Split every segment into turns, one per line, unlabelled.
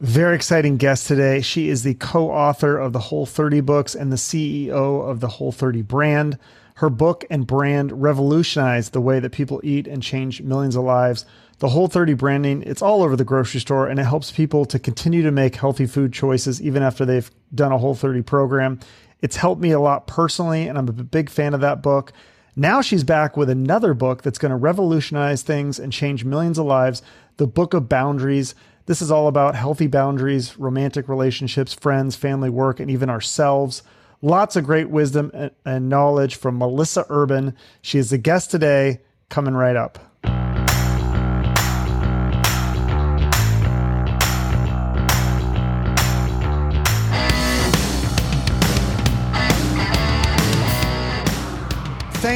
Very exciting guest today. She is the co author of the Whole 30 books and the CEO of the Whole 30 brand. Her book and brand revolutionized the way that people eat and changed millions of lives. The Whole 30 branding, it's all over the grocery store and it helps people to continue to make healthy food choices even after they've done a Whole 30 program. It's helped me a lot personally, and I'm a big fan of that book. Now she's back with another book that's going to revolutionize things and change millions of lives The Book of Boundaries. This is all about healthy boundaries, romantic relationships, friends, family, work, and even ourselves. Lots of great wisdom and knowledge from Melissa Urban. She is the guest today, coming right up.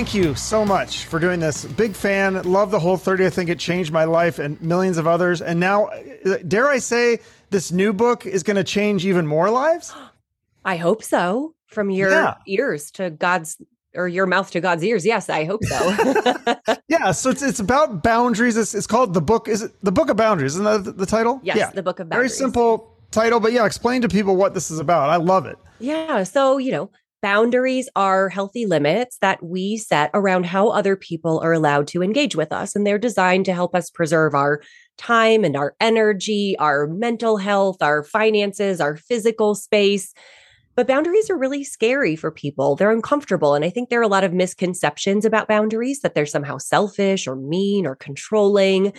Thank you so much for doing this. Big fan. Love the whole 30. I think it changed my life and millions of others. And now, uh, dare I say, this new book is going to change even more lives?
I hope so. From your yeah. ears to God's or your mouth to God's ears. Yes, I hope so.
yeah, so it's it's about boundaries. It's, it's called the book. Is it the book of boundaries? Isn't that the, the title?
Yes,
yeah.
the book of boundaries.
Very simple title, but yeah, explain to people what this is about. I love it.
Yeah, so you know, Boundaries are healthy limits that we set around how other people are allowed to engage with us. And they're designed to help us preserve our time and our energy, our mental health, our finances, our physical space. But boundaries are really scary for people. They're uncomfortable. And I think there are a lot of misconceptions about boundaries that they're somehow selfish or mean or controlling.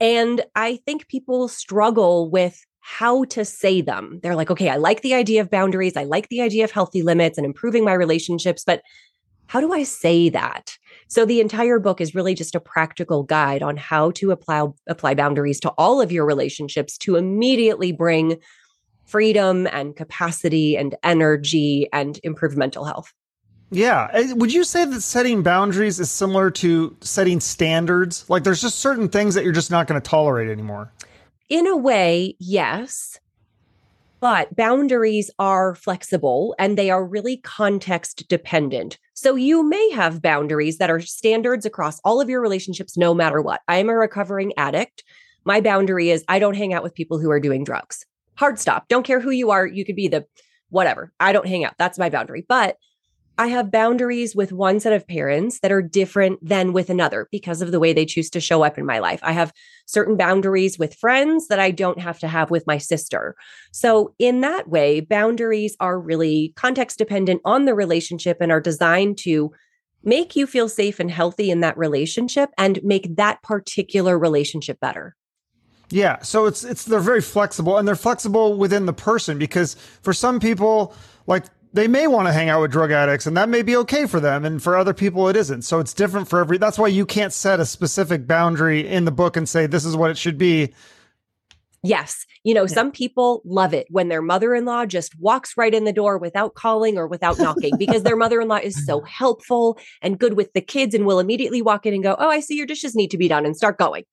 And I think people struggle with how to say them. They're like, okay, I like the idea of boundaries. I like the idea of healthy limits and improving my relationships, but how do I say that? So the entire book is really just a practical guide on how to apply apply boundaries to all of your relationships to immediately bring freedom and capacity and energy and improve mental health.
Yeah. Eh, would you say that setting boundaries is similar to setting standards? Like there's just certain things that you're just not going to tolerate anymore
in a way, yes. But boundaries are flexible and they are really context dependent. So you may have boundaries that are standards across all of your relationships, no matter what. I am a recovering addict. My boundary is I don't hang out with people who are doing drugs. Hard stop. Don't care who you are. You could be the whatever. I don't hang out. That's my boundary. But I have boundaries with one set of parents that are different than with another because of the way they choose to show up in my life. I have certain boundaries with friends that I don't have to have with my sister. So, in that way, boundaries are really context dependent on the relationship and are designed to make you feel safe and healthy in that relationship and make that particular relationship better.
Yeah, so it's it's they're very flexible and they're flexible within the person because for some people like they may want to hang out with drug addicts and that may be okay for them and for other people it isn't. So it's different for every that's why you can't set a specific boundary in the book and say this is what it should be.
Yes. You know yeah. some people love it when their mother-in-law just walks right in the door without calling or without knocking because their mother-in-law is so helpful and good with the kids and will immediately walk in and go oh i see your dishes need to be done and start going.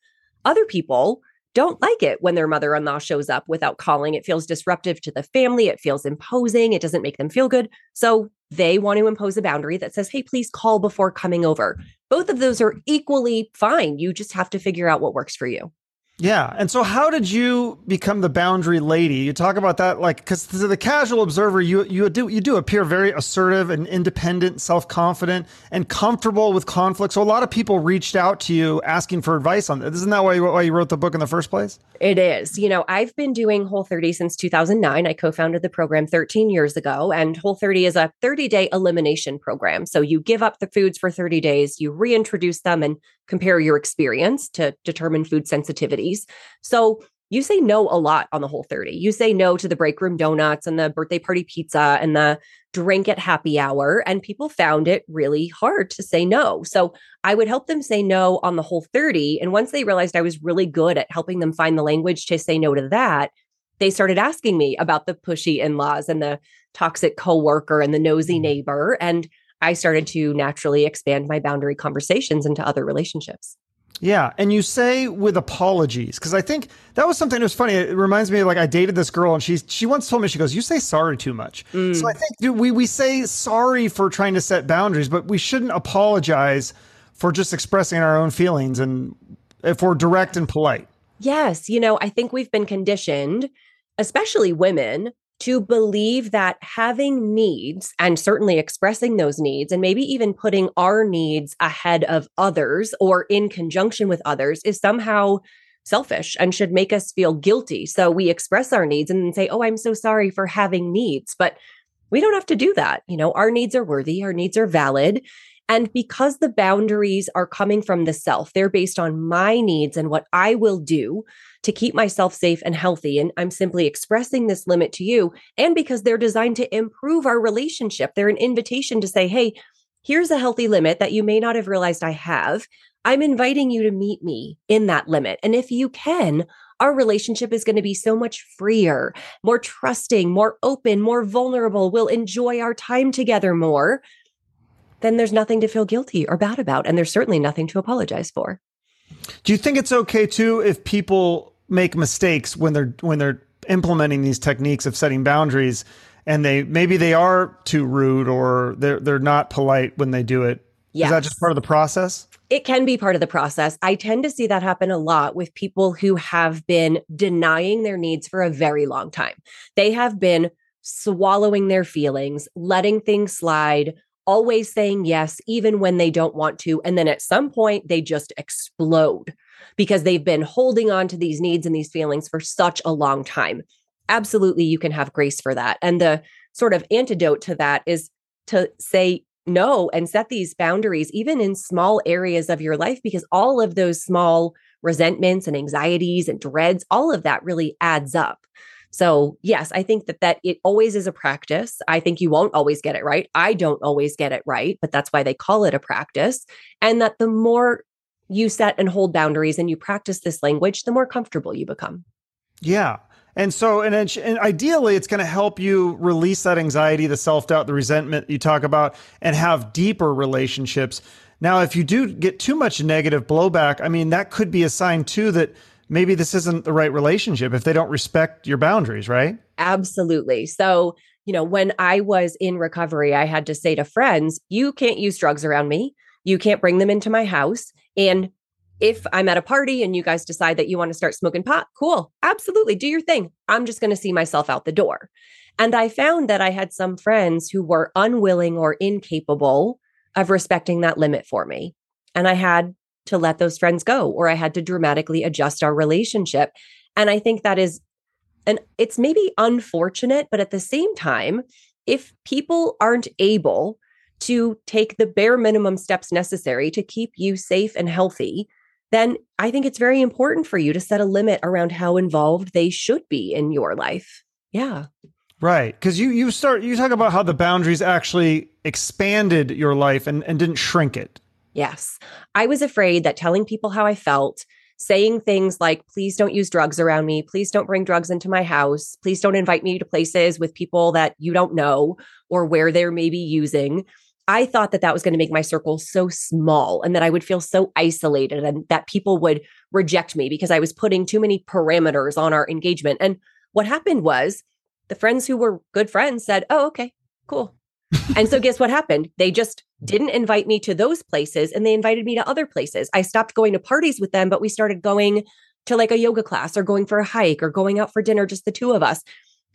Other people don't like it when their mother in law shows up without calling. It feels disruptive to the family. It feels imposing. It doesn't make them feel good. So they want to impose a boundary that says, hey, please call before coming over. Both of those are equally fine. You just have to figure out what works for you.
Yeah. And so how did you become the boundary lady? You talk about that like cuz to the casual observer you you do you do appear very assertive and independent, self-confident and comfortable with conflict. So a lot of people reached out to you asking for advice on this. Isn't that why you, why you wrote the book in the first place?
It is. You know, I've been doing Whole 30 since 2009. I co-founded the program 13 years ago and Whole 30 is a 30-day elimination program. So you give up the foods for 30 days, you reintroduce them and compare your experience to determine food sensitivities. So you say no a lot on the whole 30. You say no to the break room donuts and the birthday party pizza and the drink at happy hour. And people found it really hard to say no. So I would help them say no on the whole 30. And once they realized I was really good at helping them find the language to say no to that, they started asking me about the pushy in laws and the toxic coworker and the nosy mm-hmm. neighbor. And I started to naturally expand my boundary conversations into other relationships.
Yeah, and you say with apologies because I think that was something that was funny. It reminds me of like I dated this girl and she she once told me she goes, "You say sorry too much." Mm. So I think dude, we we say sorry for trying to set boundaries, but we shouldn't apologize for just expressing our own feelings and if we're direct and polite.
Yes, you know, I think we've been conditioned especially women, to believe that having needs and certainly expressing those needs and maybe even putting our needs ahead of others or in conjunction with others is somehow selfish and should make us feel guilty. So we express our needs and then say, Oh, I'm so sorry for having needs. But we don't have to do that. You know, our needs are worthy, our needs are valid. And because the boundaries are coming from the self, they're based on my needs and what I will do to keep myself safe and healthy. And I'm simply expressing this limit to you. And because they're designed to improve our relationship, they're an invitation to say, hey, here's a healthy limit that you may not have realized I have. I'm inviting you to meet me in that limit. And if you can, our relationship is going to be so much freer, more trusting, more open, more vulnerable. We'll enjoy our time together more. Then there's nothing to feel guilty or bad about. And there's certainly nothing to apologize for.
Do you think it's okay too if people make mistakes when they're when they're implementing these techniques of setting boundaries and they maybe they are too rude or they're they're not polite when they do it? Yes. Is that just part of the process?
It can be part of the process. I tend to see that happen a lot with people who have been denying their needs for a very long time. They have been swallowing their feelings, letting things slide, always saying yes, even when they don't want to. And then at some point, they just explode because they've been holding on to these needs and these feelings for such a long time. Absolutely, you can have grace for that. And the sort of antidote to that is to say no and set these boundaries, even in small areas of your life, because all of those small resentments and anxieties and dreads, all of that really adds up. So, yes, I think that that it always is a practice. I think you won't always get it right. I don't always get it right, but that's why they call it a practice. And that the more you set and hold boundaries and you practice this language, the more comfortable you become.
Yeah. And so, and, and ideally, it's going to help you release that anxiety, the self doubt, the resentment you talk about, and have deeper relationships. Now, if you do get too much negative blowback, I mean, that could be a sign too that maybe this isn't the right relationship if they don't respect your boundaries, right?
Absolutely. So, you know, when I was in recovery, I had to say to friends, you can't use drugs around me. You can't bring them into my house. And if I'm at a party and you guys decide that you want to start smoking pot, cool. Absolutely. Do your thing. I'm just going to see myself out the door. And I found that I had some friends who were unwilling or incapable of respecting that limit for me. And I had to let those friends go or I had to dramatically adjust our relationship. And I think that is, and it's maybe unfortunate, but at the same time, if people aren't able to take the bare minimum steps necessary to keep you safe and healthy, then I think it's very important for you to set a limit around how involved they should be in your life. Yeah.
Right. Cause you, you start, you talk about how the boundaries actually expanded your life and, and didn't shrink it.
Yes. I was afraid that telling people how I felt, saying things like, please don't use drugs around me, please don't bring drugs into my house, please don't invite me to places with people that you don't know or where they're maybe using. I thought that that was going to make my circle so small and that I would feel so isolated and that people would reject me because I was putting too many parameters on our engagement. And what happened was the friends who were good friends said, Oh, okay, cool and so guess what happened? They just didn't invite me to those places and they invited me to other places. I stopped going to parties with them, but we started going to like a yoga class or going for a hike or going out for dinner, just the two of us.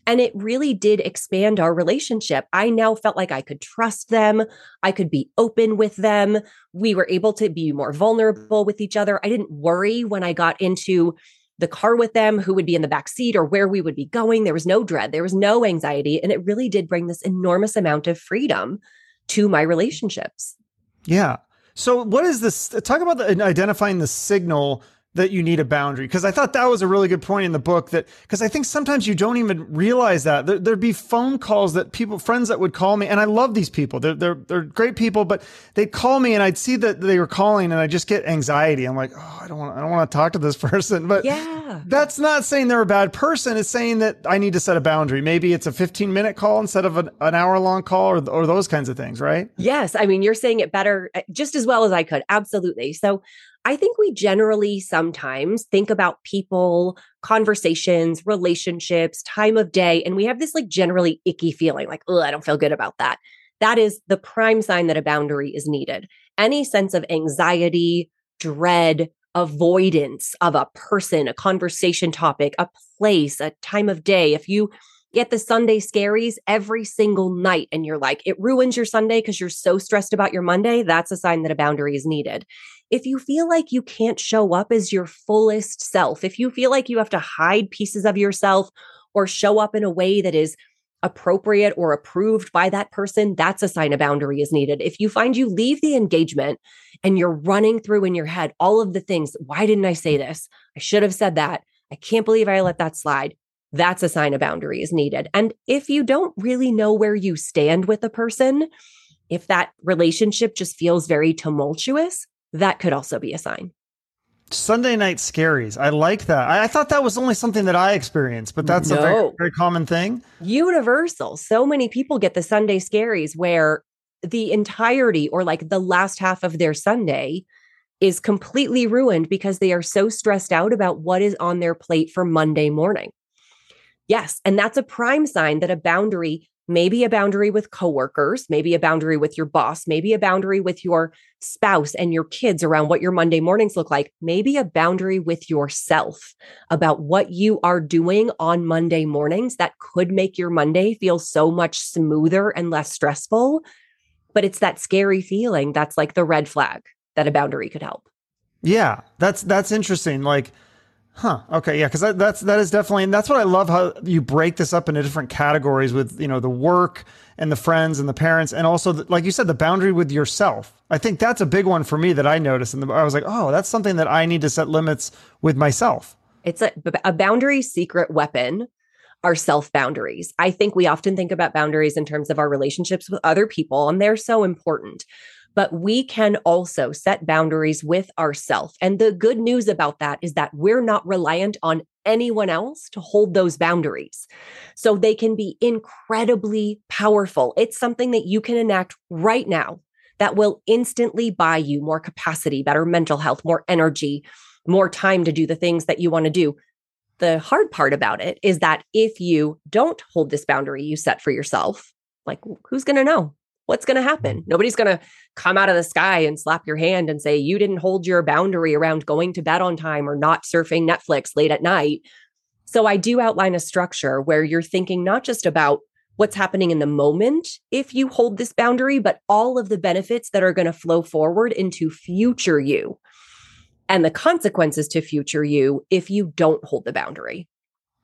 And it really did expand our relationship. I now felt like I could trust them. I could be open with them. We were able to be more vulnerable with each other. I didn't worry when I got into the car with them, who would be in the back seat or where we would be going. There was no dread, there was no anxiety. And it really did bring this enormous amount of freedom to my relationships.
Yeah. So, what is this? Talk about the, identifying the signal that you need a boundary. Because I thought that was a really good point in the book that because I think sometimes you don't even realize that. There, would be phone calls that people friends that would call me and I love these people. They're they're they're great people but they'd call me and I'd see that they were calling and I just get anxiety. I'm like oh I don't want I don't want to talk to this person. But
yeah.
that's not saying they're a bad person. It's saying that I need to set a boundary. Maybe it's a 15 minute call instead of an, an hour long call or, or those kinds of things right?
Yes. I mean you're saying it better uh, just as well as I could. Absolutely. So I think we generally sometimes think about people, conversations, relationships, time of day, and we have this like generally icky feeling like, oh, I don't feel good about that. That is the prime sign that a boundary is needed. Any sense of anxiety, dread, avoidance of a person, a conversation topic, a place, a time of day, if you get the Sunday scaries every single night and you're like, it ruins your Sunday because you're so stressed about your Monday, that's a sign that a boundary is needed. If you feel like you can't show up as your fullest self, if you feel like you have to hide pieces of yourself or show up in a way that is appropriate or approved by that person, that's a sign a boundary is needed. If you find you leave the engagement and you're running through in your head all of the things, why didn't I say this? I should have said that. I can't believe I let that slide. That's a sign a boundary is needed. And if you don't really know where you stand with a person, if that relationship just feels very tumultuous, that could also be a sign.
Sunday night scaries. I like that. I, I, thought that was only something that I experienced, but that's no. a very, very common thing.
Universal. So many people get the Sunday scaries where the entirety or like the last half of their Sunday is completely ruined because they are so stressed out about what is on their plate for Monday morning. Yes. And that's a prime sign that a boundary maybe a boundary with coworkers, maybe a boundary with your boss, maybe a boundary with your spouse and your kids around what your Monday mornings look like, maybe a boundary with yourself about what you are doing on Monday mornings that could make your Monday feel so much smoother and less stressful. But it's that scary feeling that's like the red flag that a boundary could help.
Yeah, that's that's interesting. Like Huh. Okay. Yeah. Because that, that's that is definitely, and that's what I love how you break this up into different categories with you know the work and the friends and the parents, and also the, like you said, the boundary with yourself. I think that's a big one for me that I noticed, and I was like, oh, that's something that I need to set limits with myself.
It's a, a boundary secret weapon. Our self boundaries. I think we often think about boundaries in terms of our relationships with other people, and they're so important but we can also set boundaries with ourselves. And the good news about that is that we're not reliant on anyone else to hold those boundaries. So they can be incredibly powerful. It's something that you can enact right now that will instantly buy you more capacity, better mental health, more energy, more time to do the things that you want to do. The hard part about it is that if you don't hold this boundary you set for yourself, like who's going to know? What's going to happen? Mm-hmm. Nobody's going to come out of the sky and slap your hand and say, you didn't hold your boundary around going to bed on time or not surfing Netflix late at night. So I do outline a structure where you're thinking not just about what's happening in the moment if you hold this boundary, but all of the benefits that are going to flow forward into future you and the consequences to future you if you don't hold the boundary.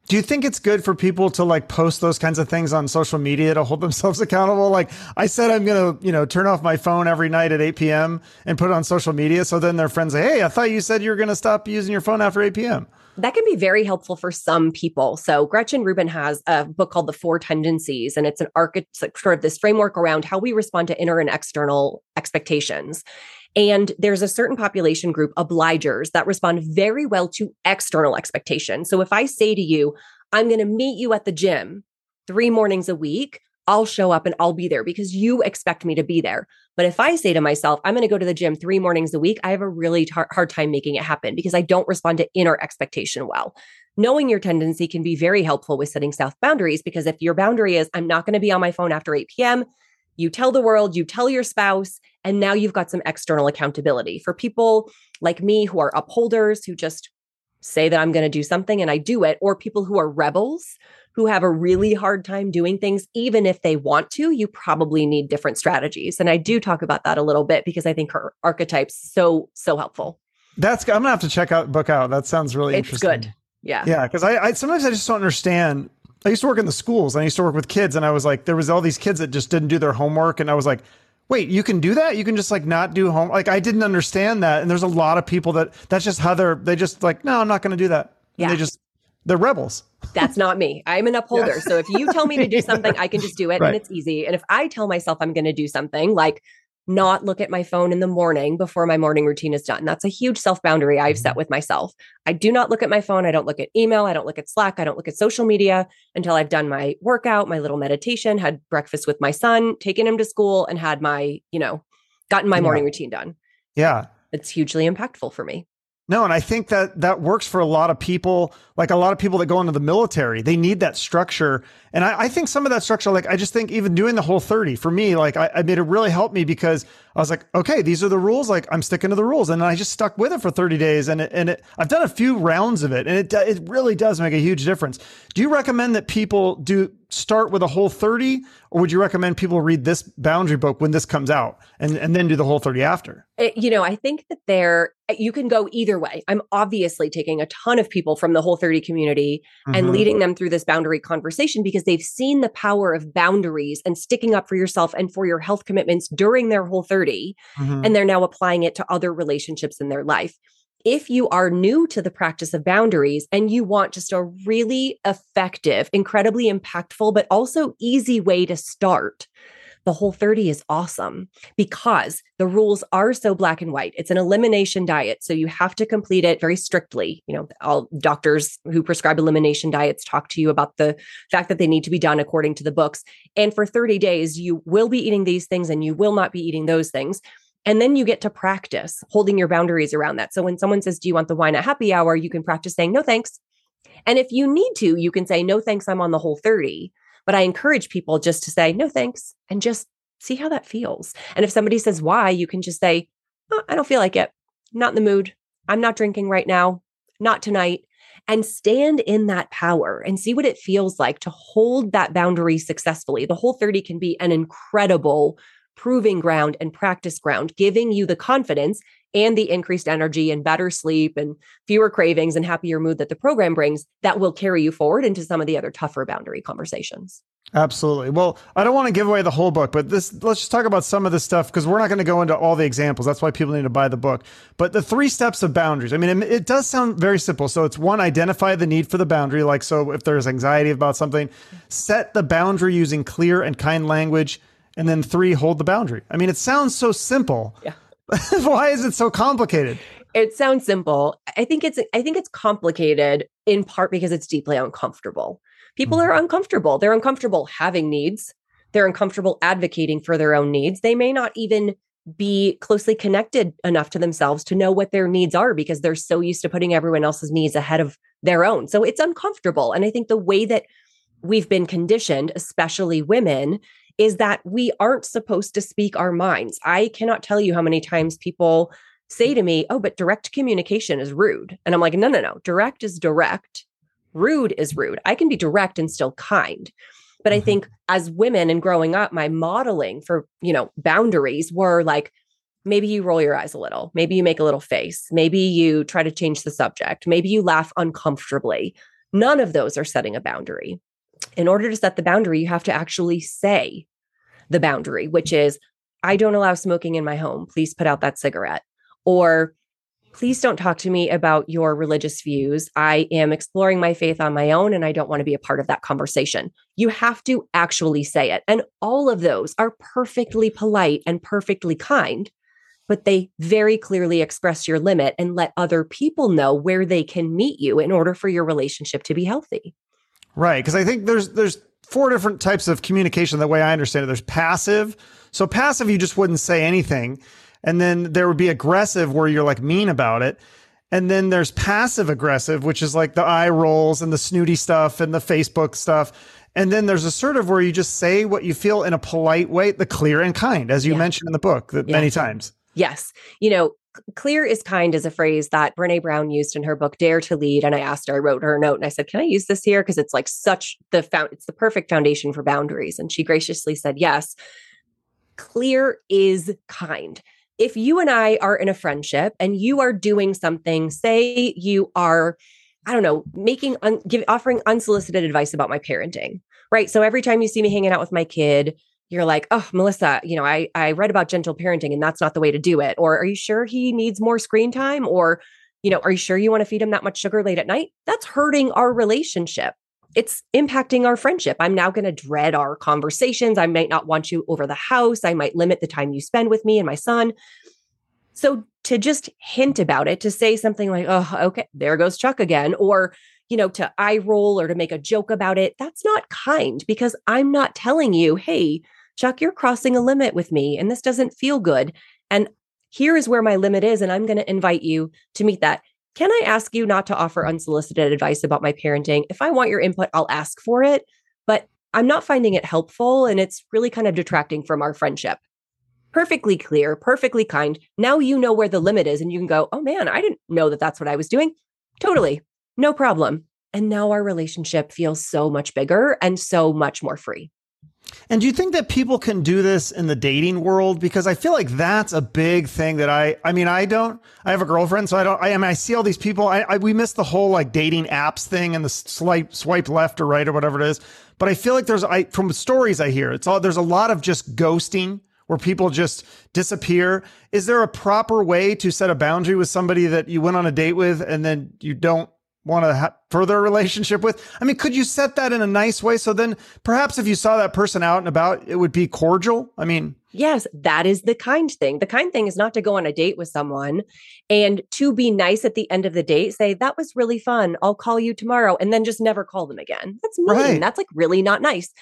Do you think it's good for people to like post those kinds of things on social media to hold themselves accountable? Like I said, I'm going to, you know, turn off my phone every night at 8 p.m. and put it on social media. So then their friends say, Hey, I thought you said you were going to stop using your phone after 8 p.m.
That can be very helpful for some people. So Gretchen Rubin has a book called The Four Tendencies, and it's an arc, sort of this framework around how we respond to inner and external expectations. And there's a certain population group, obligers, that respond very well to external expectations. So if I say to you, I'm going to meet you at the gym three mornings a week, I'll show up and I'll be there because you expect me to be there. But if I say to myself, I'm going to go to the gym three mornings a week, I have a really tar- hard time making it happen because I don't respond to inner expectation well. Knowing your tendency can be very helpful with setting self boundaries because if your boundary is, I'm not going to be on my phone after 8 p.m., you tell the world, you tell your spouse, and now you've got some external accountability. For people like me who are upholders, who just say that I'm going to do something and I do it, or people who are rebels who have a really hard time doing things, even if they want to, you probably need different strategies. And I do talk about that a little bit because I think her archetypes so, so helpful.
That's I'm gonna have to check out book out. That sounds really
it's
interesting.
good. Yeah.
Yeah. Cause I, I sometimes I just don't understand I used to work in the schools and I used to work with kids and I was like, there was all these kids that just didn't do their homework. And I was like, wait, you can do that? You can just like not do home. Like I didn't understand that. And there's a lot of people that that's just how they're, they just like, no, I'm not going to do that. Yeah. And they just, they're rebels.
That's not me. I'm an upholder. Yeah. So if you tell me to do something, I can just do it right. and it's easy. And if I tell myself I'm going to do something like not look at my phone in the morning before my morning routine is done. That's a huge self boundary I've set mm-hmm. with myself. I do not look at my phone. I don't look at email. I don't look at Slack. I don't look at social media until I've done my workout, my little meditation, had breakfast with my son, taken him to school, and had my, you know, gotten my yeah. morning routine done.
Yeah.
It's hugely impactful for me.
No, and I think that that works for a lot of people. Like a lot of people that go into the military, they need that structure. And I, I think some of that structure, like I just think even doing the whole 30 for me, like I, it really helped me because I was like, okay, these are the rules. Like I'm sticking to the rules, and I just stuck with it for 30 days. And it, and it, I've done a few rounds of it, and it it really does make a huge difference. Do you recommend that people do start with a whole 30, or would you recommend people read this boundary book when this comes out, and and then do the whole 30 after?
It, you know, I think that there you can go either way. I'm obviously taking a ton of people from the whole 30 community mm-hmm. and leading them through this boundary conversation because they've seen the power of boundaries and sticking up for yourself and for your health commitments during their whole 30 mm-hmm. and they're now applying it to other relationships in their life. If you are new to the practice of boundaries and you want just a really effective, incredibly impactful, but also easy way to start, the whole 30 is awesome because the rules are so black and white. It's an elimination diet. So you have to complete it very strictly. You know, all doctors who prescribe elimination diets talk to you about the fact that they need to be done according to the books. And for 30 days, you will be eating these things and you will not be eating those things. And then you get to practice holding your boundaries around that. So when someone says, Do you want the wine at happy hour? You can practice saying, No, thanks. And if you need to, you can say, No, thanks. I'm on the whole 30. But I encourage people just to say, no, thanks, and just see how that feels. And if somebody says why, you can just say, oh, I don't feel like it. not in the mood. I'm not drinking right now. Not tonight. And stand in that power and see what it feels like to hold that boundary successfully. The whole 30 can be an incredible proving ground and practice ground, giving you the confidence and the increased energy and better sleep and fewer cravings and happier mood that the program brings that will carry you forward into some of the other tougher boundary conversations.
Absolutely. Well, I don't want to give away the whole book, but this let's just talk about some of the stuff because we're not going to go into all the examples. That's why people need to buy the book. But the three steps of boundaries. I mean, it, it does sound very simple. So it's one, identify the need for the boundary. Like, so if there's anxiety about something, set the boundary using clear and kind language. And then three, hold the boundary. I mean, it sounds so simple.
Yeah.
Why is it so complicated?
It sounds simple. I think it's I think it's complicated in part because it's deeply uncomfortable. People mm-hmm. are uncomfortable. They're uncomfortable having needs. They're uncomfortable advocating for their own needs. They may not even be closely connected enough to themselves to know what their needs are because they're so used to putting everyone else's needs ahead of their own. So it's uncomfortable. And I think the way that we've been conditioned, especially women, is that we aren't supposed to speak our minds. I cannot tell you how many times people say to me, Oh, but direct communication is rude. And I'm like, No, no, no. Direct is direct. Rude is rude. I can be direct and still kind. But mm-hmm. I think as women and growing up, my modeling for, you know, boundaries were like, maybe you roll your eyes a little. Maybe you make a little face. Maybe you try to change the subject. Maybe you laugh uncomfortably. None of those are setting a boundary in order to set the boundary, you have to actually say the boundary, which is, I don't allow smoking in my home. Please put out that cigarette. Or please don't talk to me about your religious views. I am exploring my faith on my own and I don't want to be a part of that conversation. You have to actually say it. And all of those are perfectly polite and perfectly kind, but they very clearly express your limit and let other people know where they can meet you in order for your relationship to be healthy.
Right, because I think there's there's four different types of communication. The way I understand it, there's passive. So passive, you just wouldn't say anything, and then there would be aggressive, where you're like mean about it. And then there's passive aggressive, which is like the eye rolls and the snooty stuff and the Facebook stuff. And then there's assertive where you just say what you feel in a polite way, the clear and kind, as you yeah. mentioned in the book that yeah. many times.
Yes. You know, clear is kind is a phrase that Brene Brown used in her book Dare to Lead. And I asked her, I wrote her a note and I said, Can I use this here? Because it's like such the found it's the perfect foundation for boundaries. And she graciously said, Yes. Clear is kind. If you and I are in a friendship and you are doing something, say you are, I don't know, making un, give, offering unsolicited advice about my parenting, right? So every time you see me hanging out with my kid, you're like, oh, Melissa, you know, I, I read about gentle parenting and that's not the way to do it. Or are you sure he needs more screen time? Or, you know, are you sure you want to feed him that much sugar late at night? That's hurting our relationship. It's impacting our friendship. I'm now going to dread our conversations. I might not want you over the house. I might limit the time you spend with me and my son. So to just hint about it, to say something like, oh, okay, there goes Chuck again, or, you know, to eye roll or to make a joke about it, that's not kind because I'm not telling you, hey, Chuck, you're crossing a limit with me and this doesn't feel good. And here is where my limit is. And I'm going to invite you to meet that. Can I ask you not to offer unsolicited advice about my parenting? If I want your input, I'll ask for it. But I'm not finding it helpful and it's really kind of detracting from our friendship. perfectly clear, perfectly kind. Now you know where the limit is and you can go, oh man, I didn't know that that's what I was doing. Totally. No problem. And now our relationship feels so much bigger and so much more free.
And do you think that people can do this in the dating world? Because I feel like that's a big thing that I, I mean, I don't, I have a girlfriend, so I don't, I, I mean, I see all these people, I, I, we miss the whole like dating apps thing and the swipe, swipe left or right or whatever it is. But I feel like there's, I, from stories I hear, it's all, there's a lot of just ghosting where people just disappear. Is there a proper way to set a boundary with somebody that you went on a date with and then you don't want to ha- further a relationship with? I mean, could you set that in a nice way? So then perhaps if you saw that person out and about, it would be cordial. I mean,
yes, that is the kind thing. The kind thing is not to go on a date with someone and to be nice at the end of the date, say, that was really fun. I'll call you tomorrow. And then just never call them again. That's mean. Right. That's like really not nice.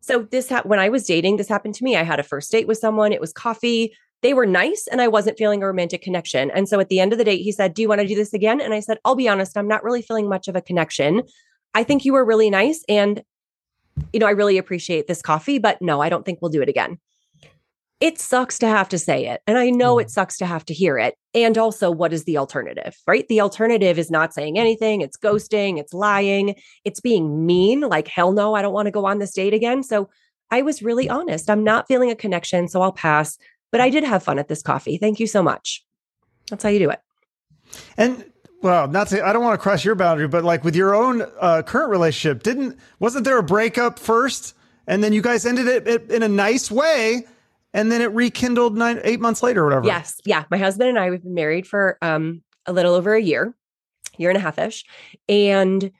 So this ha- when I was dating, this happened to me. I had a first date with someone. It was coffee. They were nice and I wasn't feeling a romantic connection. And so at the end of the date, he said, "Do you want to do this again?" And I said, "I'll be honest, I'm not really feeling much of a connection. I think you were really nice and you know, I really appreciate this coffee, but no, I don't think we'll do it again." it sucks to have to say it. And I know it mm. sucks to have to hear it. And also, what is the alternative, right? The alternative is not saying anything. It's ghosting, it's lying, it's being mean, like, hell no, I don't want to go on this date again. So I was really honest. I'm not feeling a connection. So I'll pass. But I did have fun at this coffee. Thank you so much. That's how you do it.
And well, not to, I don't want to cross your boundary, but like with your own uh, current relationship, didn't, wasn't there a breakup first? And then you guys ended it in a nice way and then it rekindled nine eight months later or whatever.
Yes, yeah. My husband and I we've been married for um a little over a year, year and a half ish, and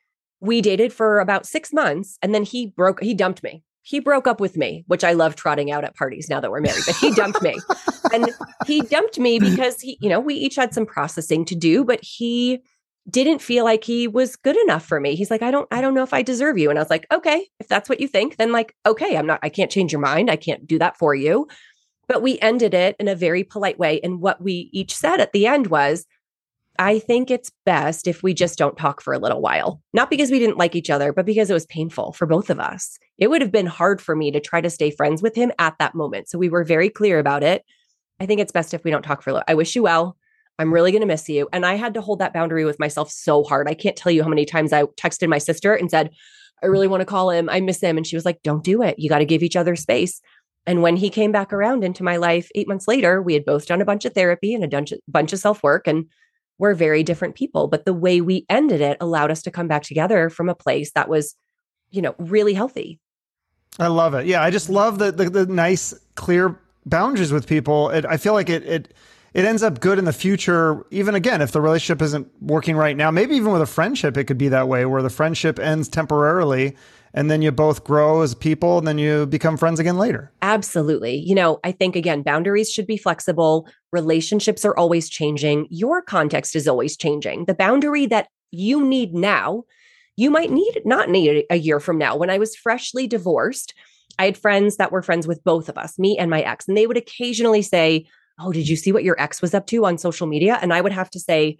we dated for about six months, and then he broke. He dumped me. He broke up with me, which I love trotting out at parties now that we're married. But he dumped me, and he dumped me because he, you know, we each had some processing to do, but he didn't feel like he was good enough for me. He's like, I don't, I don't know if I deserve you. And I was like, okay, if that's what you think, then like, okay, I'm not, I can't change your mind. I can't do that for you. But we ended it in a very polite way. And what we each said at the end was, I think it's best if we just don't talk for a little while. Not because we didn't like each other, but because it was painful for both of us. It would have been hard for me to try to stay friends with him at that moment. So we were very clear about it. I think it's best if we don't talk for a little. I wish you well. I'm really going to miss you. And I had to hold that boundary with myself so hard. I can't tell you how many times I texted my sister and said, I really want to call him. I miss him. And she was like, don't do it. You got to give each other space. And when he came back around into my life eight months later, we had both done a bunch of therapy and a bunch of self work, and we're very different people. But the way we ended it allowed us to come back together from a place that was, you know, really healthy.
I love it. Yeah, I just love the the, the nice, clear boundaries with people. It, I feel like it it it ends up good in the future. Even again, if the relationship isn't working right now, maybe even with a friendship, it could be that way where the friendship ends temporarily and then you both grow as people and then you become friends again later.
Absolutely. You know, I think again, boundaries should be flexible. Relationships are always changing. Your context is always changing. The boundary that you need now, you might need not need a year from now. When I was freshly divorced, I had friends that were friends with both of us, me and my ex, and they would occasionally say, Oh, did you see what your ex was up to on social media? And I would have to say,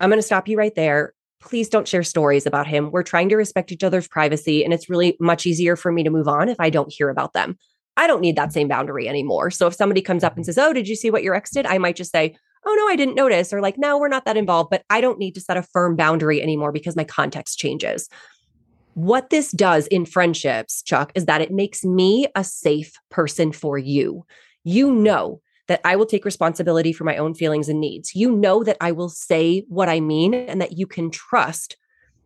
I'm going to stop you right there. Please don't share stories about him. We're trying to respect each other's privacy, and it's really much easier for me to move on if I don't hear about them. I don't need that same boundary anymore. So if somebody comes up and says, Oh, did you see what your ex did? I might just say, Oh, no, I didn't notice. Or like, No, we're not that involved, but I don't need to set a firm boundary anymore because my context changes. What this does in friendships, Chuck, is that it makes me a safe person for you. You know that I will take responsibility for my own feelings and needs. You know that I will say what I mean and that you can trust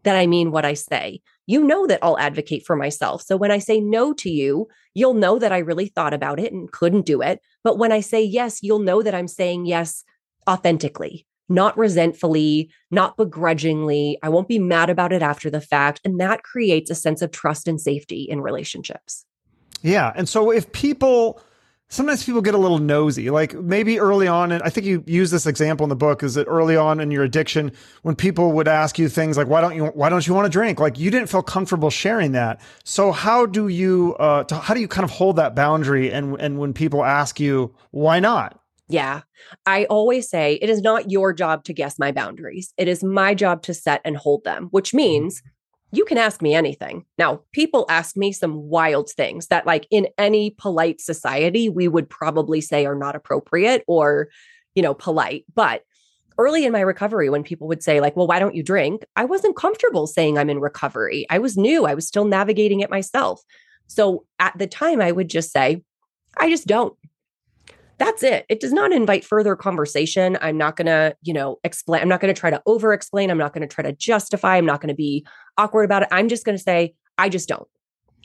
that I mean what I say. You know that I'll advocate for myself. So when I say no to you, you'll know that I really thought about it and couldn't do it. But when I say yes, you'll know that I'm saying yes authentically, not resentfully, not begrudgingly. I won't be mad about it after the fact. And that creates a sense of trust and safety in relationships.
Yeah. And so if people, sometimes people get a little nosy. Like maybe early on, and I think you use this example in the book, is that early on in your addiction, when people would ask you things like, "Why don't you? Why don't you want to drink?" Like you didn't feel comfortable sharing that. So how do you? Uh, how do you kind of hold that boundary? And and when people ask you, "Why not?"
Yeah. I always say it is not your job to guess my boundaries. It is my job to set and hold them, which means you can ask me anything. Now, people ask me some wild things that, like, in any polite society, we would probably say are not appropriate or, you know, polite. But early in my recovery, when people would say, like, well, why don't you drink? I wasn't comfortable saying I'm in recovery. I was new, I was still navigating it myself. So at the time, I would just say, I just don't. That's it. It does not invite further conversation. I'm not going to, you know, explain. I'm not going to try to over explain. I'm not going to try to justify. I'm not going to be awkward about it. I'm just going to say, I just don't.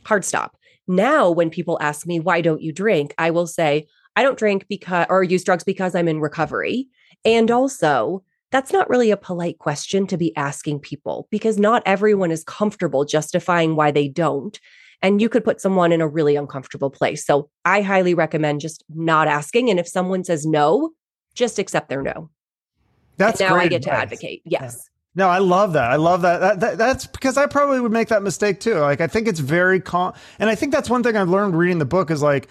Hard stop. Now, when people ask me, why don't you drink? I will say, I don't drink because, or use drugs because I'm in recovery. And also, that's not really a polite question to be asking people because not everyone is comfortable justifying why they don't and you could put someone in a really uncomfortable place. So I highly recommend just not asking. And if someone says no, just accept their no.
That's
and now I get
advice.
to advocate. Yes.
Yeah. No, I love that. I love that. That, that. That's because I probably would make that mistake too. Like I think it's very calm, and I think that's one thing I've learned reading the book is like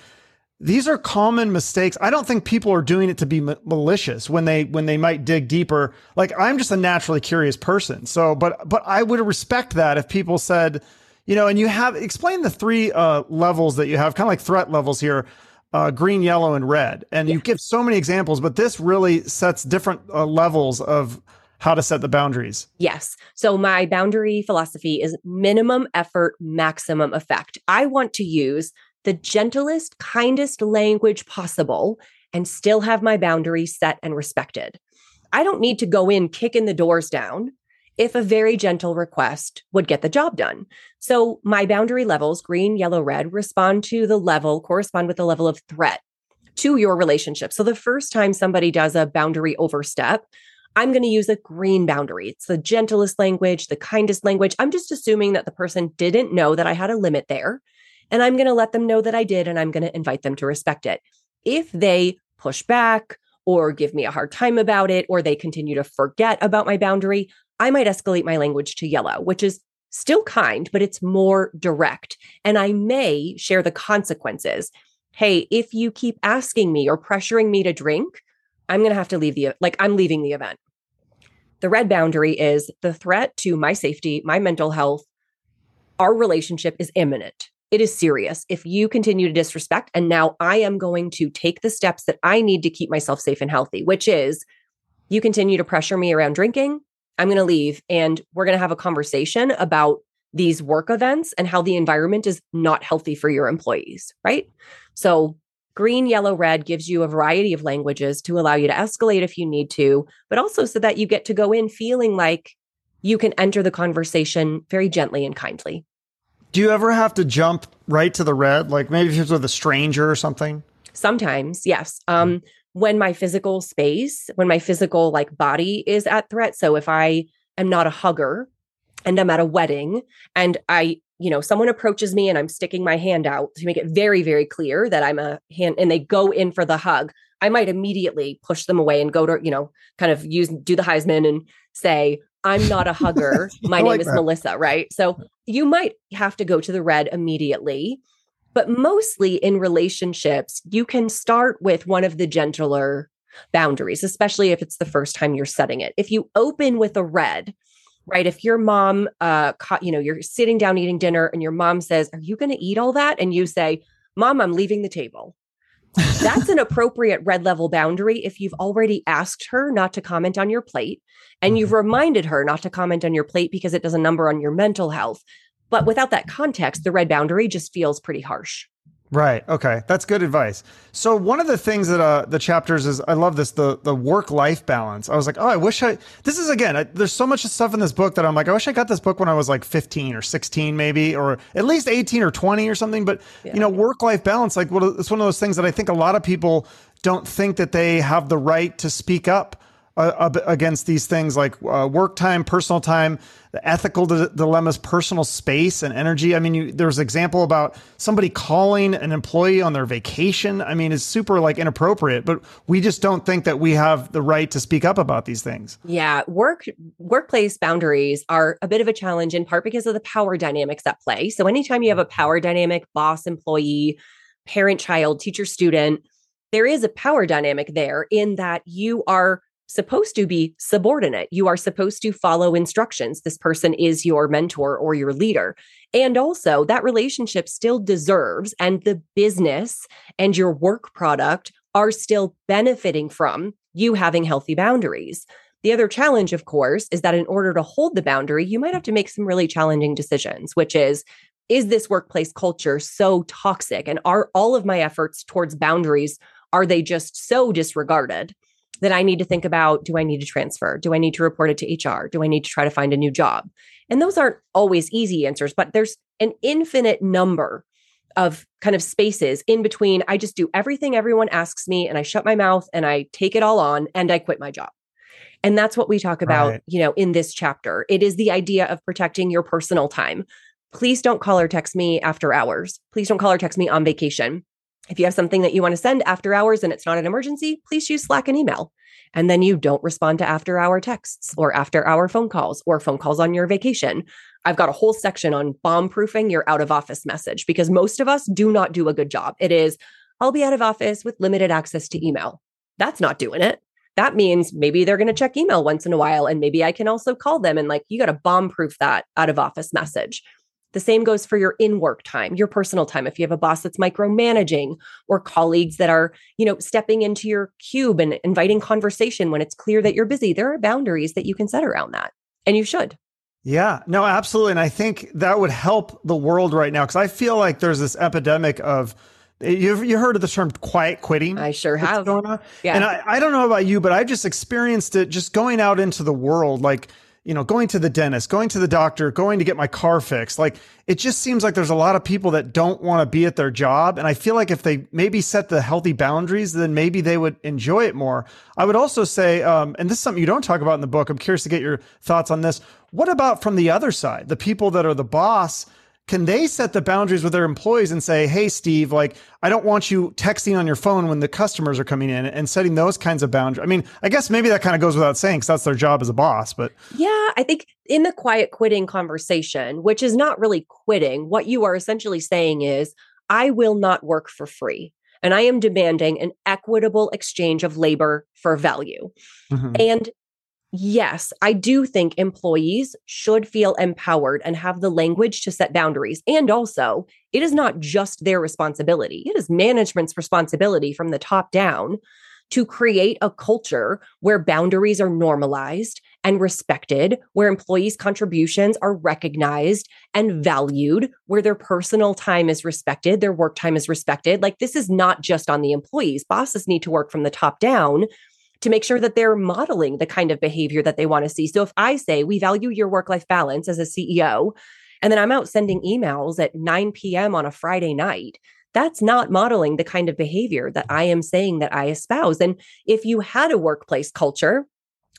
these are common mistakes. I don't think people are doing it to be malicious when they when they might dig deeper. Like I'm just a naturally curious person. So, but but I would respect that if people said, you know, and you have explain the three uh, levels that you have, kind of like threat levels here. Uh, green, yellow, and red. And yeah. you give so many examples, but this really sets different uh, levels of how to set the boundaries.
Yes. So my boundary philosophy is minimum effort, maximum effect. I want to use the gentlest, kindest language possible and still have my boundaries set and respected. I don't need to go in kicking the doors down if a very gentle request would get the job done. So my boundary levels, green, yellow, red, respond to the level, correspond with the level of threat to your relationship. So the first time somebody does a boundary overstep, I'm going to use a green boundary. It's the gentlest language, the kindest language. I'm just assuming that the person didn't know that I had a limit there. And I'm going to let them know that I did, and I'm going to invite them to respect it. If they push back or give me a hard time about it, or they continue to forget about my boundary, I might escalate my language to yellow, which is still kind, but it's more direct. And I may share the consequences. Hey, if you keep asking me or pressuring me to drink, I'm going to have to leave the, like, I'm leaving the event. The red boundary is the threat to my safety, my mental health, our relationship is imminent. It is serious. If you continue to disrespect, and now I am going to take the steps that I need to keep myself safe and healthy, which is you continue to pressure me around drinking, I'm going to leave and we're going to have a conversation about these work events and how the environment is not healthy for your employees, right? So, green, yellow, red gives you a variety of languages to allow you to escalate if you need to, but also so that you get to go in feeling like you can enter the conversation very gently and kindly.
Do you ever have to jump right to the red? Like maybe if it's with a stranger or something?
Sometimes, yes. Um, when my physical space, when my physical like body is at threat. So if I am not a hugger and I'm at a wedding and I, you know, someone approaches me and I'm sticking my hand out to make it very, very clear that I'm a hand and they go in for the hug, I might immediately push them away and go to, you know, kind of use do the Heisman and say, I'm not a hugger. My name like is that. Melissa, right? So you might have to go to the red immediately. But mostly in relationships, you can start with one of the gentler boundaries, especially if it's the first time you're setting it. If you open with a red, right? If your mom, uh, caught, you know, you're sitting down eating dinner and your mom says, Are you going to eat all that? And you say, Mom, I'm leaving the table. That's an appropriate red level boundary if you've already asked her not to comment on your plate and you've mm-hmm. reminded her not to comment on your plate because it does a number on your mental health. But without that context, the red boundary just feels pretty harsh.
Right. Okay. That's good advice. So one of the things that uh, the chapters is, I love this the the work life balance. I was like, oh, I wish I. This is again. I, there's so much stuff in this book that I'm like, I wish I got this book when I was like 15 or 16, maybe, or at least 18 or 20 or something. But yeah, you know, work life balance, like, well, it's one of those things that I think a lot of people don't think that they have the right to speak up uh, against these things like uh, work time, personal time, the ethical d- dilemmas, personal space and energy. I mean, you, there's an example about somebody calling an employee on their vacation. I mean, it's super like inappropriate, but we just don't think that we have the right to speak up about these things.
Yeah, work workplace boundaries are a bit of a challenge in part because of the power dynamics at play. So anytime you have a power dynamic, boss, employee, parent, child, teacher, student, there is a power dynamic there in that you are supposed to be subordinate. You are supposed to follow instructions. This person is your mentor or your leader. And also, that relationship still deserves, and the business and your work product are still benefiting from you having healthy boundaries. The other challenge, of course, is that in order to hold the boundary, you might have to make some really challenging decisions, which is is this workplace culture so toxic and are all of my efforts towards boundaries are they just so disregarded that I need to think about do I need to transfer? Do I need to report it to HR? Do I need to try to find a new job? And those aren't always easy answers, but there's an infinite number of kind of spaces in between. I just do everything everyone asks me and I shut my mouth and I take it all on and I quit my job. And that's what we talk about, right. you know, in this chapter. It is the idea of protecting your personal time. Please don't call or text me after hours. Please don't call or text me on vacation. If you have something that you want to send after hours and it's not an emergency, please use Slack and email. And then you don't respond to after hour texts or after hour phone calls or phone calls on your vacation. I've got a whole section on bomb proofing your out of office message because most of us do not do a good job. It is, I'll be out of office with limited access to email. That's not doing it. That means maybe they're going to check email once in a while. And maybe I can also call them and like, you got to bomb proof that out of office message. The same goes for your in work time, your personal time. If you have a boss that's micromanaging or colleagues that are, you know, stepping into your cube and inviting conversation when it's clear that you're busy, there are boundaries that you can set around that. And you should.
Yeah, no, absolutely. And I think that would help the world right now because I feel like there's this epidemic of, You've you heard of the term quiet quitting?
I sure have.
Yeah. And I, I don't know about you, but I've just experienced it just going out into the world. Like you know, going to the dentist, going to the doctor, going to get my car fixed. Like it just seems like there's a lot of people that don't want to be at their job. And I feel like if they maybe set the healthy boundaries, then maybe they would enjoy it more. I would also say, um, and this is something you don't talk about in the book. I'm curious to get your thoughts on this. What about from the other side, the people that are the boss? Can they set the boundaries with their employees and say, hey, Steve, like, I don't want you texting on your phone when the customers are coming in and setting those kinds of boundaries? I mean, I guess maybe that kind of goes without saying because that's their job as a boss, but.
Yeah, I think in the quiet quitting conversation, which is not really quitting, what you are essentially saying is, I will not work for free. And I am demanding an equitable exchange of labor for value. Mm-hmm. And yes, I do think employees should feel empowered and have the language to set boundaries. And also, it is not just their responsibility, it is management's responsibility from the top down to create a culture where boundaries are normalized and respected, where employees' contributions are recognized and valued, where their personal time is respected, their work time is respected. Like, this is not just on the employees. Bosses need to work from the top down to make sure that they're modeling the kind of behavior that they want to see. So if I say we value your work life balance as a CEO, and then I'm out sending emails at 9 p.m. on a Friday night, that's not modeling the kind of behavior that I am saying that I espouse. And if you had a workplace culture,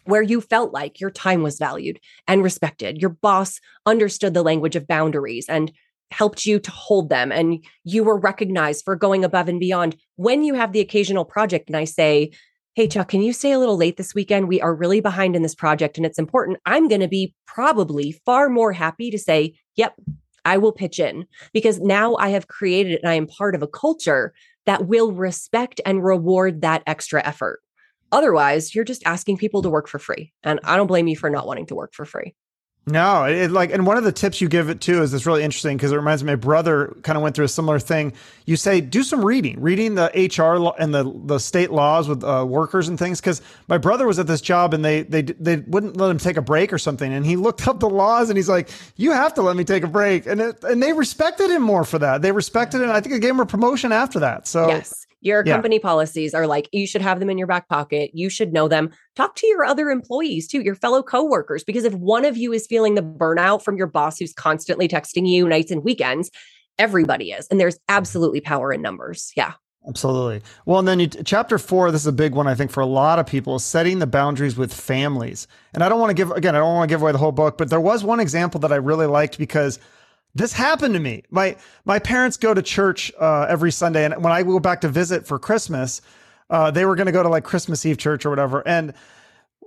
where you felt like your time was valued and respected. Your boss understood the language of boundaries and helped you to hold them, and you were recognized for going above and beyond. When you have the occasional project, and I say, Hey, Chuck, can you stay a little late this weekend? We are really behind in this project and it's important. I'm going to be probably far more happy to say, Yep, I will pitch in because now I have created and I am part of a culture that will respect and reward that extra effort. Otherwise, you're just asking people to work for free. And I don't blame you for not wanting to work for free.
No, it like, and one of the tips you give it too is this really interesting because it reminds me. My brother kind of went through a similar thing. You say do some reading, reading the HR and the the state laws with uh, workers and things. Because my brother was at this job and they they they wouldn't let him take a break or something, and he looked up the laws and he's like, "You have to let me take a break," and it, and they respected him more for that. They respected him. I think they gave him a promotion after that. So
yes. Your yeah. company policies are like, you should have them in your back pocket. You should know them. Talk to your other employees too, your fellow coworkers, because if one of you is feeling the burnout from your boss who's constantly texting you nights and weekends, everybody is. And there's absolutely power in numbers. Yeah.
Absolutely. Well, and then you, chapter four, this is a big one, I think, for a lot of people, is setting the boundaries with families. And I don't want to give, again, I don't want to give away the whole book, but there was one example that I really liked because this happened to me. My my parents go to church uh, every Sunday, and when I go back to visit for Christmas, uh, they were going to go to like Christmas Eve church or whatever. And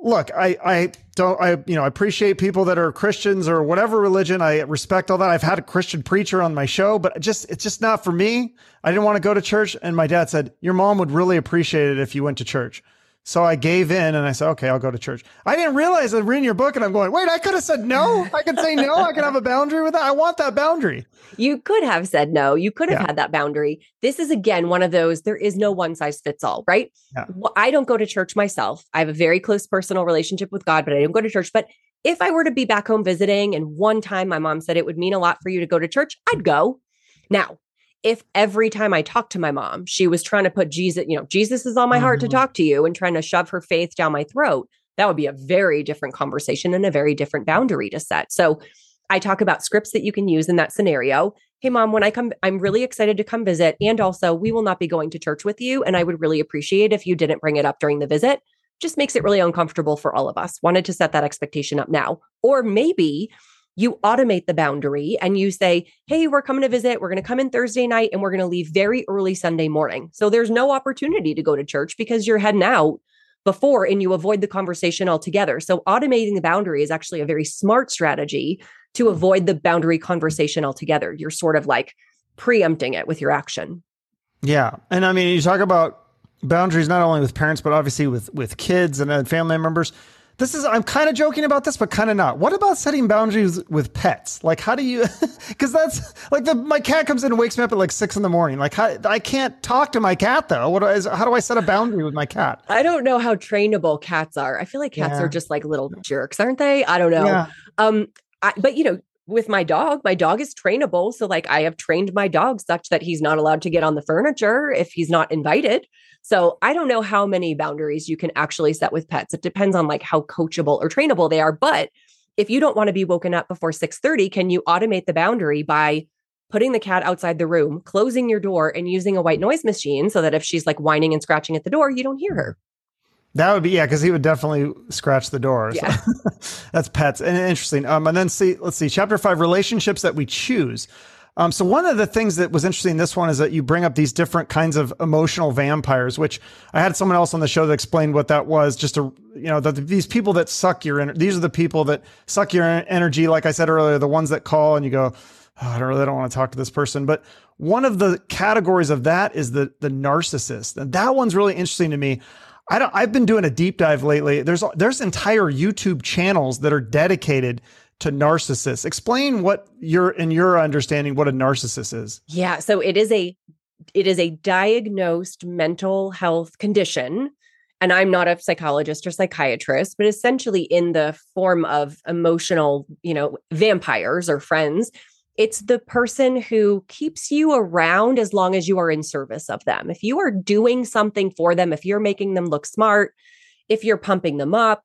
look, I I don't I you know I appreciate people that are Christians or whatever religion. I respect all that. I've had a Christian preacher on my show, but just it's just not for me. I didn't want to go to church, and my dad said your mom would really appreciate it if you went to church. So I gave in and I said, okay, I'll go to church. I didn't realize I'd reading your book and I'm going, wait, I could have said no. I could say no. I could have a boundary with that. I want that boundary.
You could have said no. You could have
Yeah.
had that boundary. This is again one of those, there is no one size fits all, right?
Yeah.
I don't go to church myself. I have a very close personal relationship with God, but I don't go to church. But if I were to be back home visiting and one time my mom said it would mean a lot for you to go to church, I'd go. Now, if every time I talked to my mom, she was trying to put Jesus, you know, Jesus is on my heart to
Mhm.
talk to you and trying to shove her faith down my throat, that would be a very different conversation and a very different boundary to set. So I talk about scripts that you can use in that scenario. Hey, mom, when I come, I'm really excited to come visit. And also, we will not be going to church with you. And I would really appreciate if you didn't bring it up during the visit. Just makes it really uncomfortable for all of us. Wanted to set that expectation up now. Or maybe you automate the boundary and you say, Hey, we're coming to visit. We're going to come in Thursday night and we're going to leave very early Sunday morning. So there's no opportunity to go to church because you're heading out before and you avoid the conversation altogether. So automating the boundary is actually a very smart strategy to avoid the boundary conversation altogether. You're sort of like preempting it with your action.
Yeah. And I mean, you talk about boundaries not only with parents, but obviously with, with kids and uh, family members. This is, I'm kind of joking about this, but kind of not. What about setting boundaries with pets? Like, how do you, because that's like the, my cat comes in and wakes me up at like six in the morning. Like, how, I can't talk to my cat though. What is, how do I set a boundary with my cat?
I don't know how trainable cats are. I feel like cats
Yeah.
are just like little jerks, aren't they? I don't know.
Yeah.
Um, I, but you know, with my dog, my dog is trainable. So like I have trained my dog such that he's not allowed to get on the furniture if he's not invited. So I don't know how many boundaries you can actually set with pets. It depends on like how coachable or trainable they are. But if you don't want to be woken up before 6:30, can you automate the boundary by putting the cat outside the room, closing your door and using a white noise machine so that if she's like whining and scratching at the door, you don't hear her.
That would be yeah, because he would definitely scratch the door. So
Yeah.
that's pets and interesting. Um, and then see, let's see, chapter five, relationships that we choose. Um, so one of the things that was interesting in this one is that you bring up these different kinds of emotional vampires, which I had someone else on the show that explained what that was. Just to you know, these people that suck your energy. These are the people that suck your energy. Like I said earlier, the ones that call and you go, oh, I don't really don't want to talk to this person. But one of the categories of that is the the narcissist, and that one's really interesting to me. I don't. I've been doing a deep dive lately. There's there's entire YouTube channels that are dedicated to narcissists. Explain what your in your understanding what a narcissist is.
Yeah, so it is a it is a diagnosed mental health condition and I'm not a psychologist or psychiatrist, but essentially in the form of emotional, you know, vampires or friends, it's the person who keeps you around as long as you are in service of them. If you are doing something for them, if you're making them look smart, if you're pumping them up,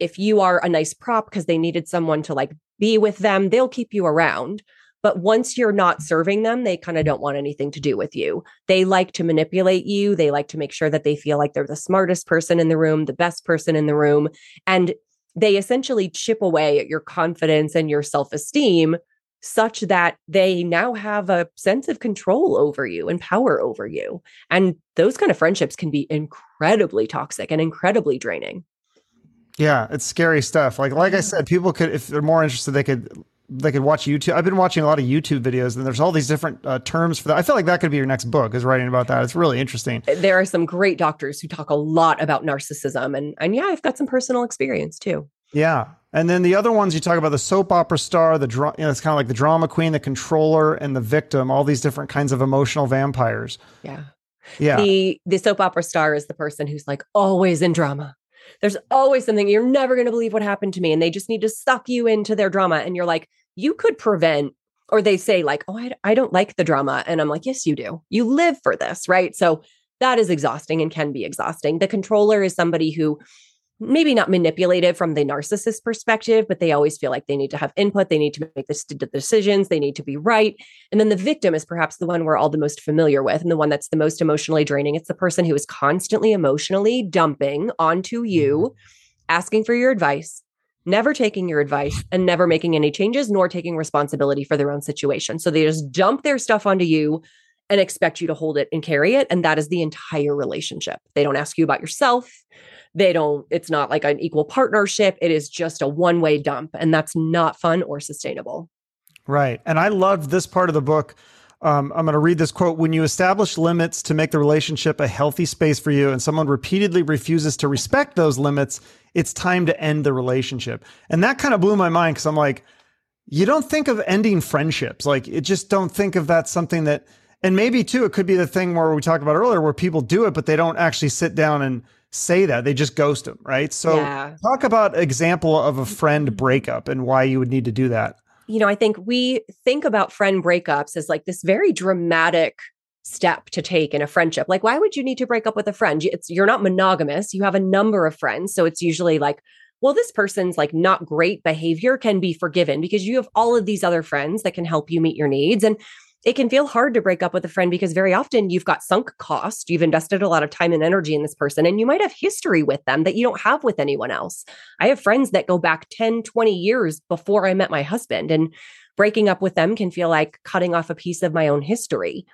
if you are a nice prop because they needed someone to like be with them, they'll keep you around. But once you're not serving them, they kind of don't want anything to do with you. They like to manipulate you. They like to make sure that they feel like they're the smartest person in the room, the best person in the room. And they essentially chip away at your confidence and your self esteem such that they now have a sense of control over you and power over you. And those kind of friendships can be incredibly toxic and incredibly draining.
Yeah, it's scary stuff. Like like I said, people could if they're more interested, they could they could watch YouTube. I've been watching a lot of YouTube videos, and there's all these different uh, terms for that. I feel like that could be your next book, is writing about that. It's really interesting.
There are some great doctors who talk a lot about narcissism. And, and yeah, I've got some personal experience too.
Yeah. And then the other ones you talk about the soap opera star, the dra- you know, it's kind of like the drama queen, the controller, and the victim. All these different kinds of emotional vampires.
Yeah.
Yeah.
The the soap opera star is the person who's like always in drama. There's always something you're never going to believe what happened to me and they just need to suck you into their drama and you're like you could prevent or they say like oh I, I don't like the drama and I'm like yes you do. You live for this, right? So that is exhausting and can be exhausting. The controller is somebody who maybe not manipulative from the narcissist perspective, but they always feel like they need to have input, they need to make the the decisions, they need to be right. And then the victim is perhaps the one we're all the most familiar with and the one that's the most emotionally draining. It's the person who is constantly emotionally dumping onto you, mm-hmm. asking for your advice, never taking your advice, and never making any changes, nor taking responsibility for their own situation. So they just dump their stuff onto you and expect you to hold it and carry it. And that is the entire relationship. They don't ask you about yourself. They don't, it's not like an equal partnership. It is just a one way dump. And that's not fun or sustainable.
Right. And I loved this part of the book. Um, I'm going to read this quote. When you establish limits to make the relationship a healthy space for you and someone repeatedly refuses to respect those limits, it's time to end the relationship. And that kind of blew my mind because I'm like, you don't think of ending friendships. Like, it just don't think of that something that, and maybe too, it could be the thing where we talked about earlier where people do it, but they don't actually sit down and say that. They just ghost them, right? So, yeah. talk about example of a friend mm-hmm. breakup and why you would need to do that
you know, I think we think about friend breakups as like this very dramatic step to take in a friendship. Like, why would you need to break up with a friend? It's you're not monogamous. You have a number of friends, so it's usually like, well, this person's like not great behavior can be forgiven because you have all of these other friends that can help you meet your needs. And it can feel hard to break up with a friend because very often you've got sunk cost. You've invested a lot of time and energy in this person, and you might have history with them that you don't have with anyone else. I have friends that go back 10, 20 years before I met my husband, and breaking up with them can feel like cutting off a piece of my own history.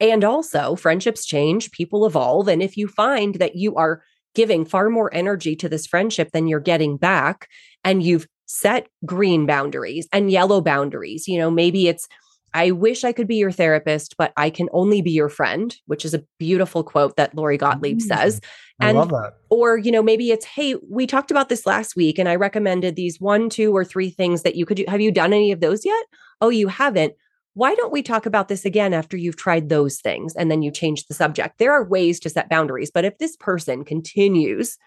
And also, friendships change, people evolve. And if you find that you are giving far more energy to this friendship than you're getting back, and you've set green boundaries and yellow boundaries, you know, maybe it's I wish I could be your therapist, but I can only be your friend, which is a beautiful quote that Lori Gottlieb mm, says.
And, I love that.
Or, you know, maybe it's, hey, we talked about this last week and I recommended these one, two, or three things that you could do. Have you done any of those yet? Oh, you haven't. Why don't we talk about this again after you've tried those things and then you change the subject? There are ways to set boundaries, but if this person continues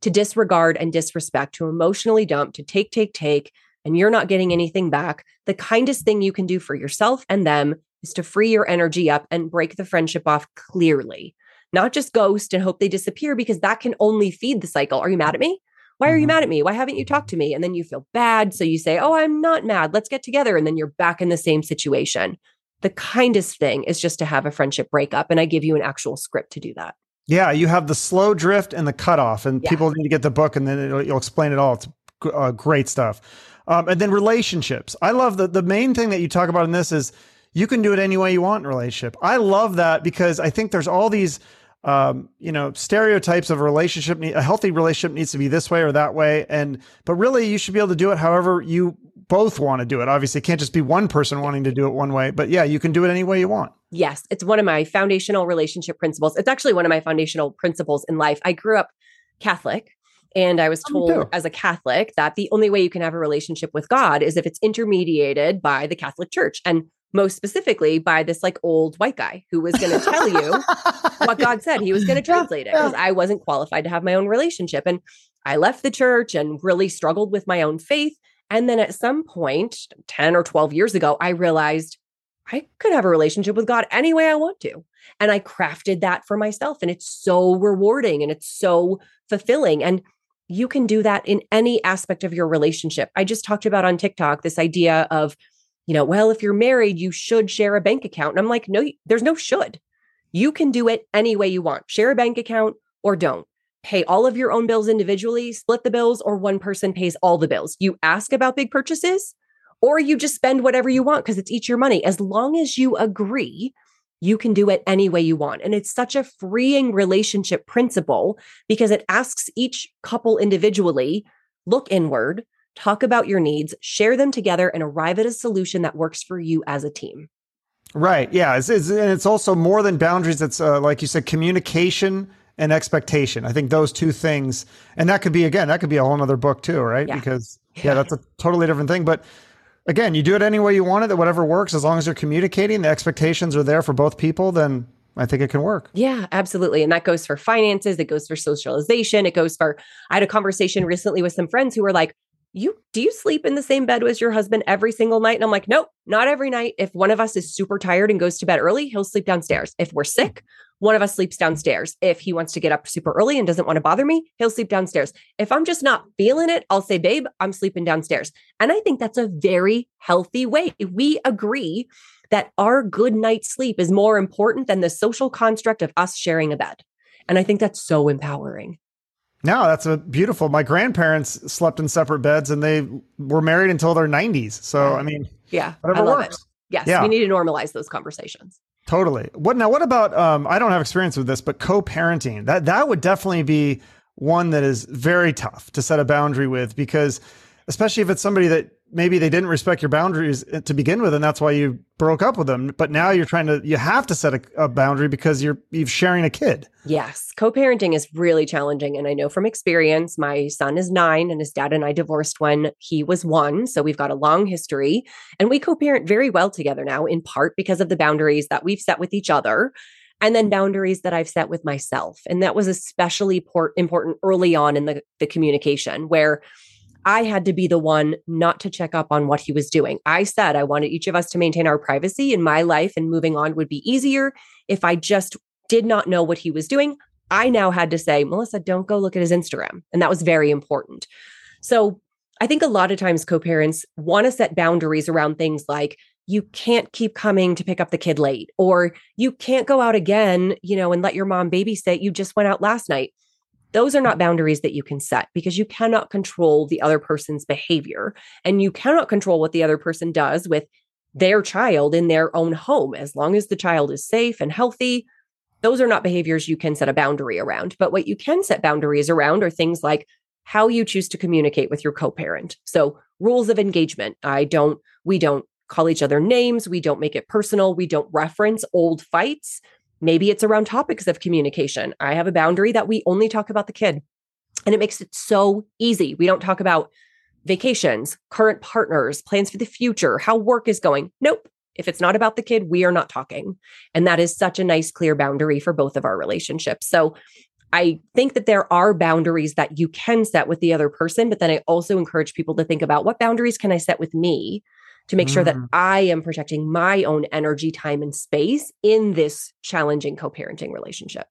to disregard and disrespect, to emotionally dump, to take, take, take, and you're not getting anything back, the kindest thing you can do for yourself and them is to free your energy up and break the friendship off clearly, not just ghost and hope they disappear because that can only feed the cycle. Are you mad at me? Why are you mm-hmm. mad at me? Why haven't you talked to me? And then you feel bad. So you say, Oh, I'm not mad. Let's get together. And then you're back in the same situation. The kindest thing is just to have a friendship breakup. And I give you an actual script to do that.
Yeah, you have the slow drift and the cutoff, and yeah. people need to get the book, and then you'll explain it all. It's uh, great stuff. Um, and then relationships. I love the the main thing that you talk about in this is you can do it any way you want in relationship. I love that because I think there's all these um, you know stereotypes of a relationship. A healthy relationship needs to be this way or that way, and but really you should be able to do it however you both want to do it. Obviously, it can't just be one person wanting to do it one way, but yeah, you can do it any way you want.
Yes, it's one of my foundational relationship principles. It's actually one of my foundational principles in life. I grew up Catholic. And I was oh, told as a Catholic that the only way you can have a relationship with God is if it's intermediated by the Catholic Church. And most specifically by this like old white guy who was going to tell you what God said. He was going to translate it because I wasn't qualified to have my own relationship. And I left the church and really struggled with my own faith. And then at some point, 10 or 12 years ago, I realized I could have a relationship with God any way I want to. And I crafted that for myself. And it's so rewarding and it's so fulfilling. And you can do that in any aspect of your relationship. I just talked about on TikTok this idea of, you know, well, if you're married, you should share a bank account. And I'm like, no, there's no should. You can do it any way you want. Share a bank account or don't. Pay all of your own bills individually, split the bills, or one person pays all the bills. You ask about big purchases, or you just spend whatever you want because it's each your money. As long as you agree you can do it any way you want. And it's such a freeing relationship principle because it asks each couple individually look inward, talk about your needs, share them together, and arrive at a solution that works for you as a team.
Right. Yeah. It's, it's, and it's also more than boundaries. It's uh, like you said, communication and expectation. I think those two things, and that could be, again, that could be a whole other book too, right? Yeah. Because, yeah, that's a totally different thing. But again, you do it any way you want it, that whatever works, as long as you're communicating, the expectations are there for both people, then I think it can work.
Yeah, absolutely. And that goes for finances, it goes for socialization, it goes for I had a conversation recently with some friends who were like, you do you sleep in the same bed as your husband every single night? And I'm like, nope, not every night. If one of us is super tired and goes to bed early, he'll sleep downstairs. If we're sick, one of us sleeps downstairs. If he wants to get up super early and doesn't want to bother me, he'll sleep downstairs. If I'm just not feeling it, I'll say, babe, I'm sleeping downstairs. And I think that's a very healthy way. We agree that our good night's sleep is more important than the social construct of us sharing a bed. And I think that's so empowering.
No, that's a beautiful. My grandparents slept in separate beds and they were married until their 90s. So, I mean,
yeah, whatever works. It. Yes, yeah. we need to normalize those conversations.
Totally. What now? What about? Um, I don't have experience with this, but co-parenting that that would definitely be one that is very tough to set a boundary with because, especially if it's somebody that maybe they didn't respect your boundaries uh, to begin with and that's why you broke up with them. But now you're trying to you have to set a, a boundary because you're you're sharing a kid.
Yes. Co-parenting is really challenging and i know from experience my son is nine and his dad and i divorced when he was one so we've got a long history. And we co-parent very well together now in part because of the boundaries that we've set with each other and then boundaries that I've set with myself. And that was especially port- important early on in the, the communication where I had to be the one not to check up on what he was doing. I said I wanted each of us to maintain our privacy in my life and moving on would be easier if I just did not know what he was doing. I now had to say, Melissa, don't go look at his Instagram. And that was very important. So I think a lot of times co parents want to set boundaries around things like, you can't keep coming to pick up the kid late, or you can't go out again, you know, and let your mom babysit. You just went out last night those are not boundaries that you can set because you cannot control the other person's behavior and you cannot control what the other person does with their child in their own home. As long as the child is safe and healthy those are not behaviors you can set a boundary around. But what you can set boundaries around are things like how you choose to communicate with your co-parent. So rules of engagement. I don't we don't call each other names. We don't make it personal. We don't reference old fights Maybe it's around topics of communication. I have a boundary that we only talk about the kid. And it makes it so easy. We don't talk about vacations, current partners, plans for the future, how work is going. Nope. If it's not about the kid, we are not talking. And that is such a nice, clear boundary for both of our relationships. So I think that there are boundaries that you can set with the other person, but then I also encourage people to think about what boundaries can I set with me to make mm. sure that mm. I am protecting my own energy, time, and space in this challenging co parenting relationship.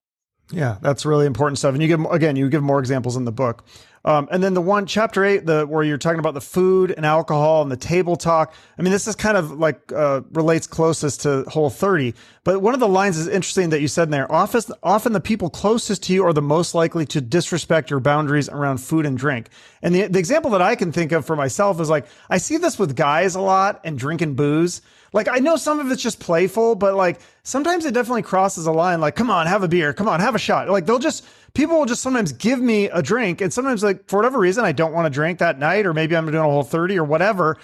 Yeah, that's really important stuff. And you give again, you give more examples in the book. Um, and then the one chapter eight, the where you're talking about the food and alcohol and the table talk. I mean, this is kind of like uh, relates closest to Whole 30. But one of the lines is interesting that you said in there. Often, often the people closest to you are the most likely to disrespect your boundaries around food and drink. And the the example that I can think of for myself is like I see this with guys a lot and drinking booze. Like I know some of it's just playful, but like sometimes it definitely crosses a line. Like, come on, have a beer. Come on, have a shot. Like they'll just people will just sometimes give me a drink and sometimes for whatever reason I don't want to drink that night or maybe I'm doing a whole 30 or whatever.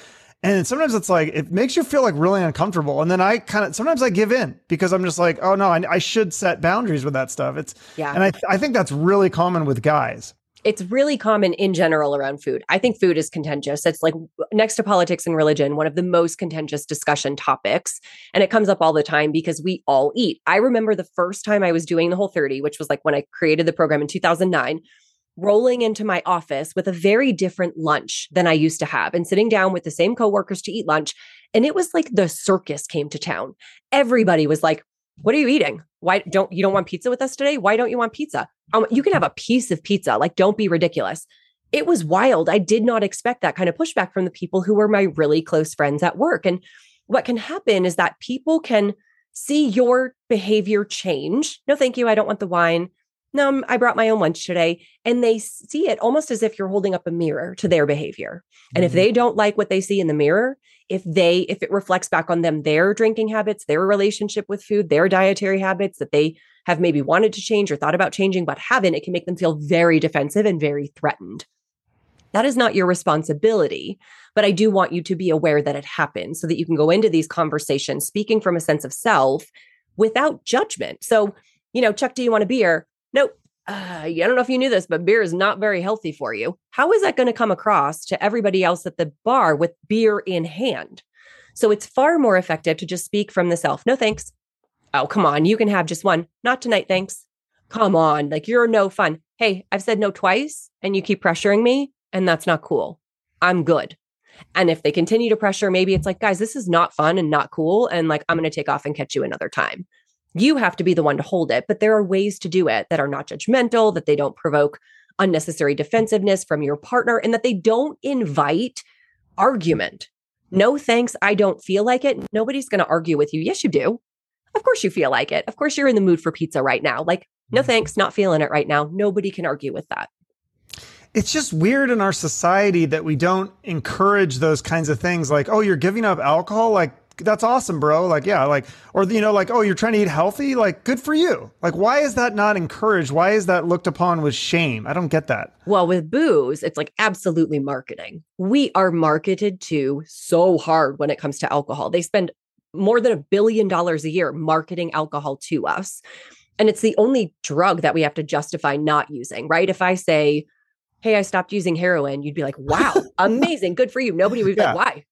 And sometimes it's like it makes you feel like really uncomfortable. And then I kind of sometimes I give in because I'm just like, oh no, I, I should set boundaries with that stuff. It's yeah, and I I think that's really common with guys
it's really common in general around food. I think food is contentious. It's like next to politics and religion, one of the most contentious discussion topics. And it comes up all the time because we all eat. I remember the first time I was doing the whole 30, which was like when I created the program in 2009 rolling into my office with a very different lunch than I used to have and sitting down with the same coworkers to eat lunch. And it was like the circus came to town. Everybody was like, What are you eating? Why don't you don't want pizza with us today? Why don't you want pizza? Um, you can have a piece of pizza. Like, don't be ridiculous. It was wild. I did not expect that kind of pushback from the people who were my really close friends at work. And what can happen is that people can see your behavior change. No, thank you. I don't want the wine. No, I brought my own lunch today. And they see it almost as if you're holding up a mirror to their behavior. And mm-hmm. if they don't like what they see in the mirror, if they, if it reflects back on them, their drinking habits, their relationship with food, their dietary habits that they have maybe wanted to change or thought about changing, but haven't, it can make them feel very defensive and very threatened. That is not your responsibility, but I do want you to be aware that it happens so that you can go into these conversations speaking from a sense of self without judgment. So, you know, Chuck, do you want a beer? Nope. Uh, I don't know if you knew this, but beer is not very healthy for you. How is that going to come across to everybody else at the bar with beer in hand? So it's far more effective to just speak from the self. No thanks. Oh, come on. You can have just one. Not tonight, thanks. Come on. Like you're no fun. Hey, I've said no twice and you keep pressuring me, and that's not cool. I'm good. And if they continue to pressure, maybe it's like, guys, this is not fun and not cool. And like, I'm going to take off and catch you another time. You have to be the one to hold it, but there are ways to do it that are not judgmental, that they don't provoke unnecessary defensiveness from your partner, and that they don't invite argument. No thanks, I don't feel like it. Nobody's going to argue with you. Yes, you do. Of course you feel like it. Of course you're in the mood for pizza right now. Like, no mm-hmm. thanks, not feeling it right now. Nobody can argue with that.
It's just weird in our society that we don't encourage those kinds of things like, oh, you're giving up alcohol? Like, that's awesome, bro. Like, yeah, like, or, you know, like, oh, you're trying to eat healthy. Like, good for you. Like, why is that not encouraged? Why is that looked upon with shame? I don't get that.
Well, with booze, it's like absolutely marketing. We are marketed to so hard when it comes to alcohol. They spend more than a billion dollars a year marketing alcohol to us. And it's the only drug that we have to justify not using, right? If I say, Hey, I stopped using heroin, you'd be like, Wow, amazing, good for you. Nobody would be yeah. like, Why?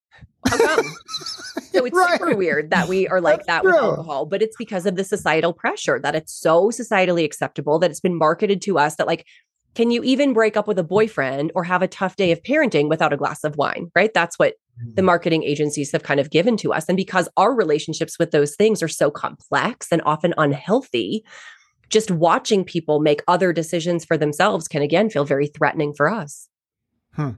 So it's right. super weird that we are like That's that with alcohol, but it's because of the societal pressure that it's so societally acceptable that it's been marketed to us that like can you even break up with a boyfriend or have a tough day of parenting without a glass of wine? Right? That's what the mm. marketing agencies have kind of given to us. And because our relationships with those things are so complex and often unhealthy, just watching people make other decisions for themselves can again feel very threatening for us.
Hmm.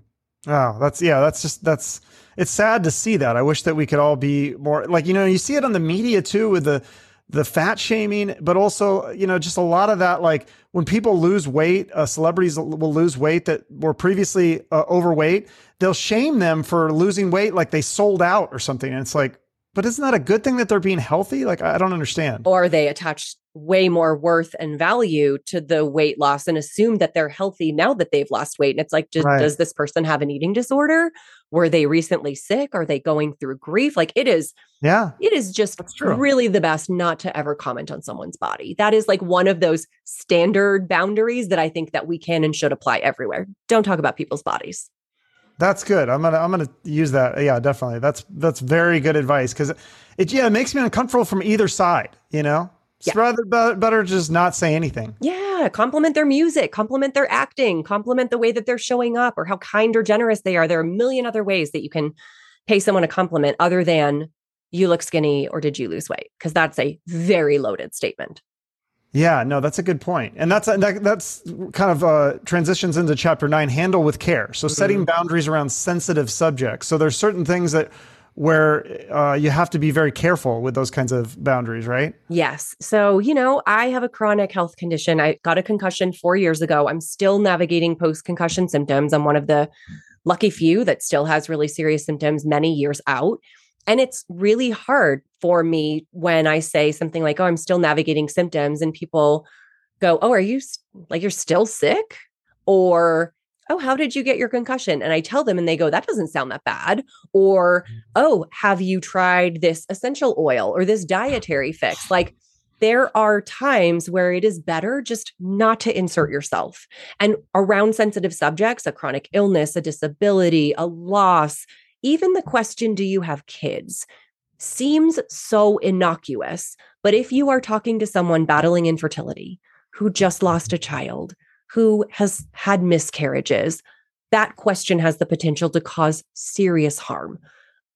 Oh, that's yeah, that's just that's it's sad to see that. I wish that we could all be more like you know, you see it on the media too with the the fat shaming, but also, you know, just a lot of that, like when people lose weight, uh, celebrities will lose weight that were previously uh, overweight. They'll shame them for losing weight, like they sold out or something. And it's like, but isn't that a good thing that they're being healthy? Like, I don't understand.
Or they attach way more worth and value to the weight loss and assume that they're healthy now that they've lost weight. And it's like, right. does this person have an eating disorder? Were they recently sick? Are they going through grief? Like, it is,
yeah,
it is just really the best not to ever comment on someone's body. That is like one of those standard boundaries that I think that we can and should apply everywhere. Don't talk about people's bodies.
That's good. I'm gonna I'm gonna use that. Yeah, definitely. That's that's very good advice because it yeah it makes me uncomfortable from either side. You know, yeah. rather better, better just not say anything.
Yeah, compliment their music, compliment their acting, compliment the way that they're showing up, or how kind or generous they are. There are a million other ways that you can pay someone a compliment other than you look skinny or did you lose weight because that's a very loaded statement.
Yeah, no, that's a good point, and that's that, that's kind of uh, transitions into chapter nine. Handle with care. So mm-hmm. setting boundaries around sensitive subjects. So there's certain things that where uh, you have to be very careful with those kinds of boundaries, right?
Yes. So you know, I have a chronic health condition. I got a concussion four years ago. I'm still navigating post concussion symptoms. I'm one of the lucky few that still has really serious symptoms many years out. And it's really hard for me when I say something like, oh, I'm still navigating symptoms, and people go, oh, are you like, you're still sick? Or, oh, how did you get your concussion? And I tell them, and they go, that doesn't sound that bad. Or, mm. oh, have you tried this essential oil or this dietary fix? Like, there are times where it is better just not to insert yourself. And around sensitive subjects, a chronic illness, a disability, a loss, even the question, do you have kids? seems so innocuous. But if you are talking to someone battling infertility, who just lost a child, who has had miscarriages, that question has the potential to cause serious harm.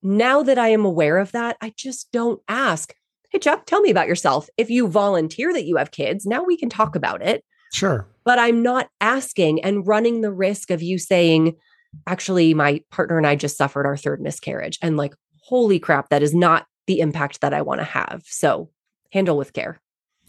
Now that I am aware of that, I just don't ask, Hey, Chuck, tell me about yourself. If you volunteer that you have kids, now we can talk about it.
Sure.
But I'm not asking and running the risk of you saying, actually, my partner and I just suffered our third miscarriage. And like, holy crap, that is not the impact that I want to have. So handle with care.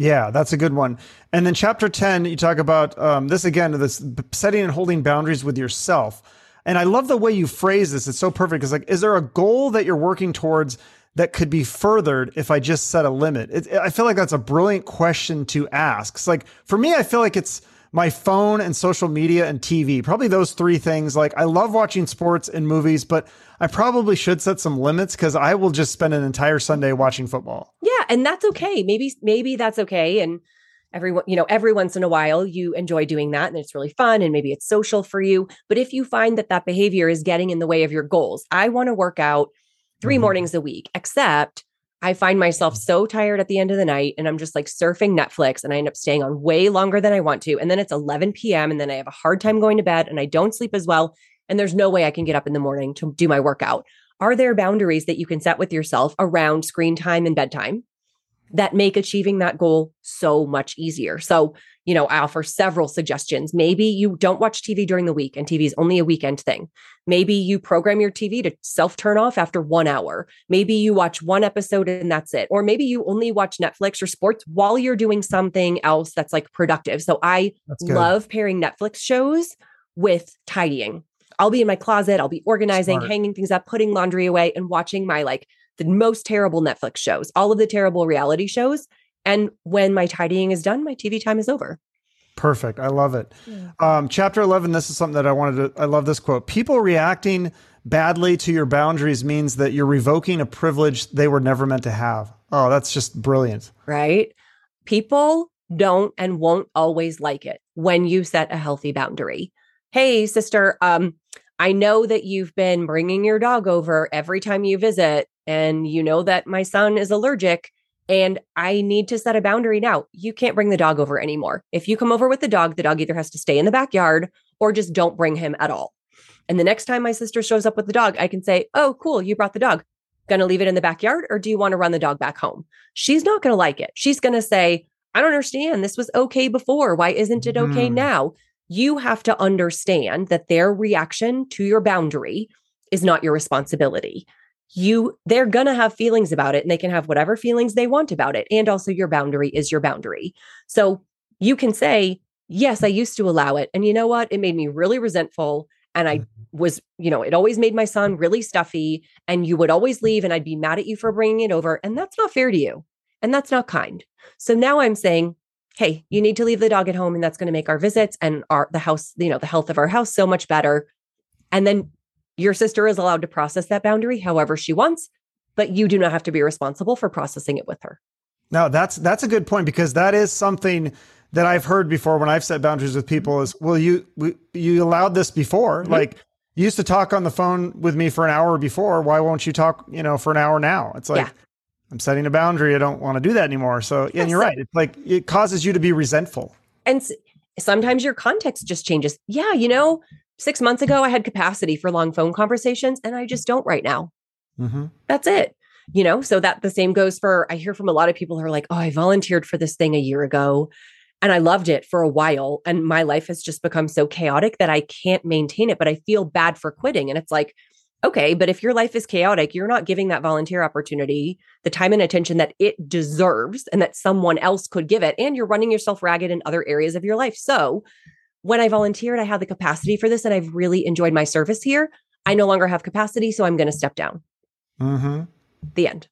Yeah, that's a good one. And then chapter 10, you talk about um, this again, this setting and holding boundaries with yourself. And I love the way you phrase this. It's so perfect. It's like, is there a goal that you're working towards that could be furthered if I just set a limit? It, I feel like that's a brilliant question to ask. It's like, for me, I feel like it's, my phone and social media and TV. Probably those three things. Like I love watching sports and movies, but I probably should set some limits because I will just spend an entire Sunday watching football.
Yeah, and that's okay. Maybe maybe that's okay. And everyone, you know, every once in a while you enjoy doing that and it's really fun and maybe it's social for you. But if you find that that behavior is getting in the way of your goals, I want to work out 3 mm-hmm. mornings a week, except I find myself so tired at the end of the night and I'm just like surfing Netflix and I end up staying on way longer than I want to. And then it's 11 p.m. and then I have a hard time going to bed and I don't sleep as well. And there's no way I can get up in the morning to do my workout. Are there boundaries that you can set with yourself around screen time and bedtime? That make achieving that goal so much easier. So, you know, I offer several suggestions. Maybe you don't watch TV during the week and TV is only a weekend thing. Maybe you program your TV to self turn off after one hour. Maybe you watch one episode and that's it. Or maybe you only watch Netflix or sports while you're doing something else that's like productive. So I love pairing Netflix shows with tidying. I'll be in my closet, I'll be organizing, Smart. hanging things up, putting laundry away, and watching my like the most terrible Netflix shows, all of the terrible reality shows. And when my tidying is done, my TV time is over.
Perfect. I love it. Yeah. Um, chapter 11, this is something that I wanted to, I love this quote. People reacting badly to your boundaries means that you're revoking a privilege they were never meant to have. Oh, that's just brilliant.
Right. People don't and won't always like it when you set a healthy boundary. Hey, sister, um, I know that you've been bringing your dog over every time you visit, and you know that my son is allergic, and I need to set a boundary now. You can't bring the dog over anymore. If you come over with the dog, the dog either has to stay in the backyard or just don't bring him at all. And the next time my sister shows up with the dog, I can say, Oh, cool, you brought the dog. Gonna leave it in the backyard or do you want to run the dog back home? She's not gonna like it. She's gonna say, I don't understand. This was okay before. Why isn't it okay mm. now? You have to understand that their reaction to your boundary is not your responsibility. You they're going to have feelings about it and they can have whatever feelings they want about it and also your boundary is your boundary. So you can say, "Yes, I used to allow it." And you know what? It made me really resentful and I mm-hmm. was, you know, it always made my son really stuffy and you would always leave and I'd be mad at you for bringing it over and that's not fair to you. And that's not kind. So now I'm saying, hey, you need to leave the dog at home and that's going to make our visits and our the house, you know, the health of our house so much better. And then your sister is allowed to process that boundary however she wants, but you do not have to be responsible for processing it with her.
No, that's that's a good point because that is something that I've heard before when I've set boundaries with people is, well, you we, you allowed this before, mm-hmm. like you used to talk on the phone with me for an hour before. Why won't you talk, you know, for an hour now? It's like, yeah. I'm setting a boundary. I don't want to do that anymore. So, and you're right. It's like it causes you to be resentful.
And sometimes your context just changes. Yeah, you know, six months ago I had capacity for long phone conversations, and I just don't right now. Mm-hmm. That's it. You know, so that the same goes for. I hear from a lot of people who are like, "Oh, I volunteered for this thing a year ago." And I loved it for a while. And my life has just become so chaotic that I can't maintain it, but I feel bad for quitting. And it's like, Okay, but if your life is chaotic, you're not giving that volunteer opportunity the time and attention that it deserves and that someone else could give it. And you're running yourself ragged in other areas of your life. So when I volunteered, I had the capacity for this and I've really enjoyed my service here. I no longer have capacity, so I'm going to step down. Mm-hmm. The end.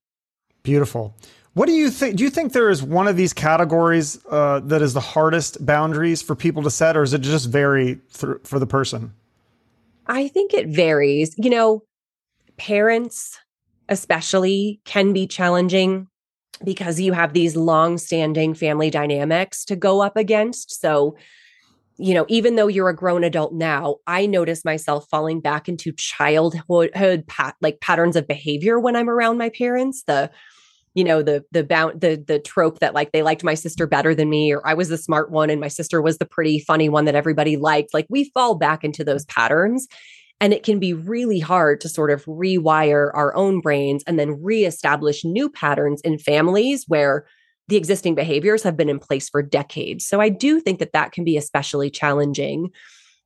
Beautiful. What do you think? Do you think there is one of these categories uh, that is the hardest boundaries for people to set, or is it just vary th- for the person?
I think it varies. You know, parents, especially, can be challenging because you have these long standing family dynamics to go up against. So, you know, even though you're a grown adult now, I notice myself falling back into childhood pat- like patterns of behavior when I'm around my parents. The you know the the bound the the trope that like they liked my sister better than me or I was the smart one and my sister was the pretty funny one that everybody liked like we fall back into those patterns and it can be really hard to sort of rewire our own brains and then reestablish new patterns in families where the existing behaviors have been in place for decades. So I do think that that can be especially challenging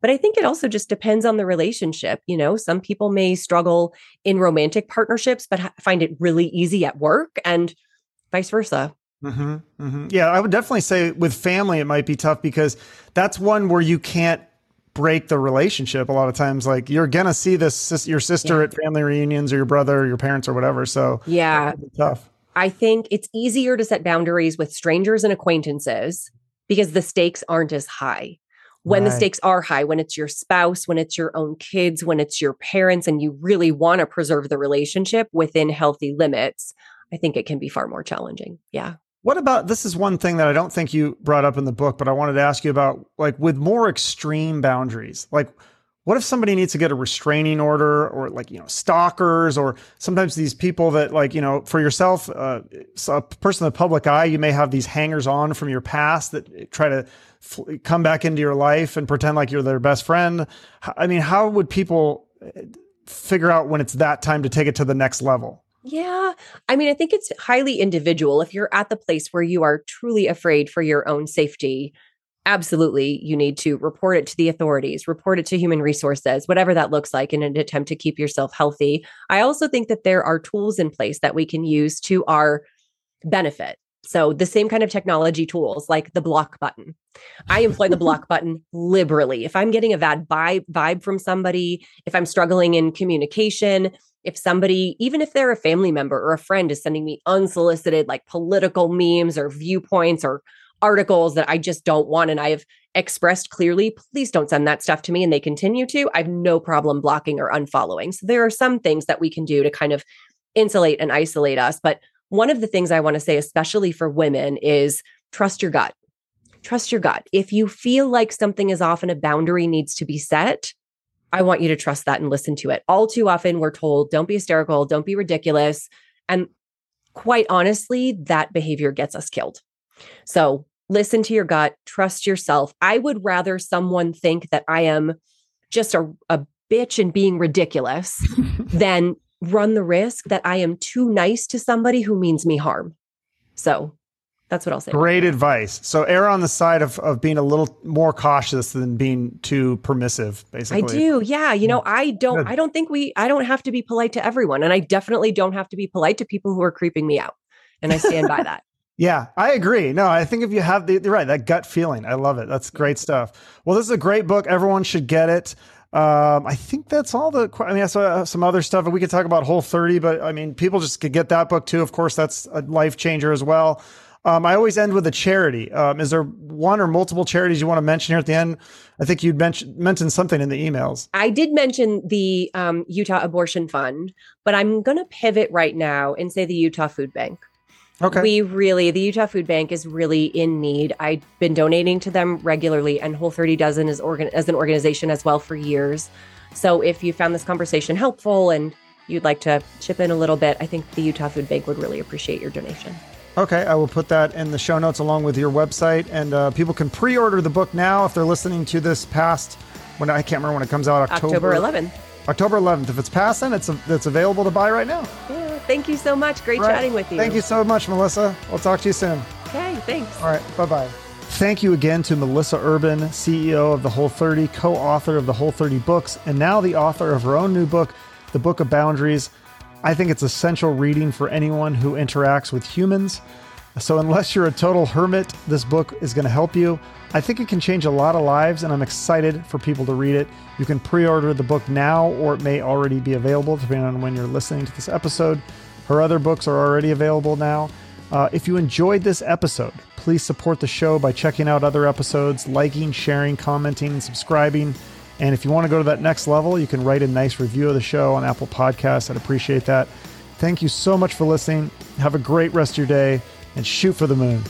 but I think it also just depends on the relationship. You know, some people may struggle in romantic partnerships, but ha- find it really easy at work and vice versa.
Mm-hmm, mm-hmm. Yeah, I would definitely say with family, it might be tough because that's one where you can't break the relationship a lot of times like you're gonna see this your sister yeah. at family reunions or your brother or your parents or whatever so
yeah
tough
i think it's easier to set boundaries with strangers and acquaintances because the stakes aren't as high when right. the stakes are high, when it's your spouse, when it's your own kids, when it's your parents, and you really want to preserve the relationship within healthy limits, I think it can be far more challenging. Yeah.
What about this is one thing that I don't think you brought up in the book, but I wanted to ask you about like with more extreme boundaries. Like what if somebody needs to get a restraining order or like you know stalkers or sometimes these people that like you know for yourself uh, a person in the public eye you may have these hangers on from your past that try to come back into your life and pretend like you're their best friend. I mean how would people uh, figure out when it's that time to take it to the next level?
Yeah. I mean i think it's highly individual. If you're at the place where you are truly afraid for your own safety absolutely you need to report it to the authorities, report it to human resources, whatever that looks like in an attempt to keep yourself healthy. I also think that there are tools in place that we can use to our benefit. So the same kind of technology tools like the block button. I employ the block button liberally. If I'm getting a bad vibe, vibe from somebody, if I'm struggling in communication, if somebody, even if they're a family member or a friend, is sending me unsolicited, like political memes or viewpoints or articles that I just don't want, and I have expressed clearly, please don't send that stuff to me, and they continue to, I have no problem blocking or unfollowing. So there are some things that we can do to kind of insulate and isolate us. But one of the things I want to say, especially for women, is trust your gut. Trust your gut. If you feel like something is off and a boundary needs to be set, I want you to trust that and listen to it. All too often, we're told, don't be hysterical, don't be ridiculous. And quite honestly, that behavior gets us killed. So listen to your gut, trust yourself. I would rather someone think that I am just a, a bitch and being ridiculous than run the risk that I am too nice to somebody who means me harm. So that's what I'll say.
Great advice. So err on the side of, of being a little more cautious than being too permissive, basically.
I do. Yeah. You know, I don't Good. I don't think we I don't have to be polite to everyone. And I definitely don't have to be polite to people who are creeping me out. And I stand by that.
Yeah, I agree. No, I think if you have the you're right, that gut feeling. I love it. That's great stuff. Well, this is a great book. Everyone should get it. Um, I think that's all the. I mean, I saw some other stuff, and we could talk about Whole 30, but I mean, people just could get that book too. Of course, that's a life changer as well. Um, I always end with a charity. Um, is there one or multiple charities you want to mention here at the end? I think you'd mentioned mentioned something in the emails.
I did mention the um, Utah Abortion Fund, but I'm going to pivot right now and say the Utah Food Bank. Okay. We really, the Utah Food Bank is really in need. I've been donating to them regularly, and Whole 30 Dozen is organ- as an organization as well for years. So if you found this conversation helpful and you'd like to chip in a little bit, I think the Utah Food Bank would really appreciate your donation.
Okay, I will put that in the show notes along with your website, and uh, people can pre-order the book now if they're listening to this past when I can't remember when it comes out
October, October 11th.
October 11th. If it's then, it's a, it's available to buy right now.
Yeah, thank you so much. Great right. chatting with you.
Thank you so much, Melissa. We'll talk to you soon.
Okay, thanks.
All right, bye bye. Thank you again to Melissa Urban, CEO of the Whole 30, co-author of the Whole 30 books, and now the author of her own new book, The Book of Boundaries. I think it's essential reading for anyone who interacts with humans. So, unless you're a total hermit, this book is going to help you. I think it can change a lot of lives, and I'm excited for people to read it. You can pre order the book now, or it may already be available, depending on when you're listening to this episode. Her other books are already available now. Uh, if you enjoyed this episode, please support the show by checking out other episodes, liking, sharing, commenting, and subscribing. And if you want to go to that next level, you can write a nice review of the show on Apple Podcasts. I'd appreciate that. Thank you so much for listening. Have a great rest of your day and shoot for the moon.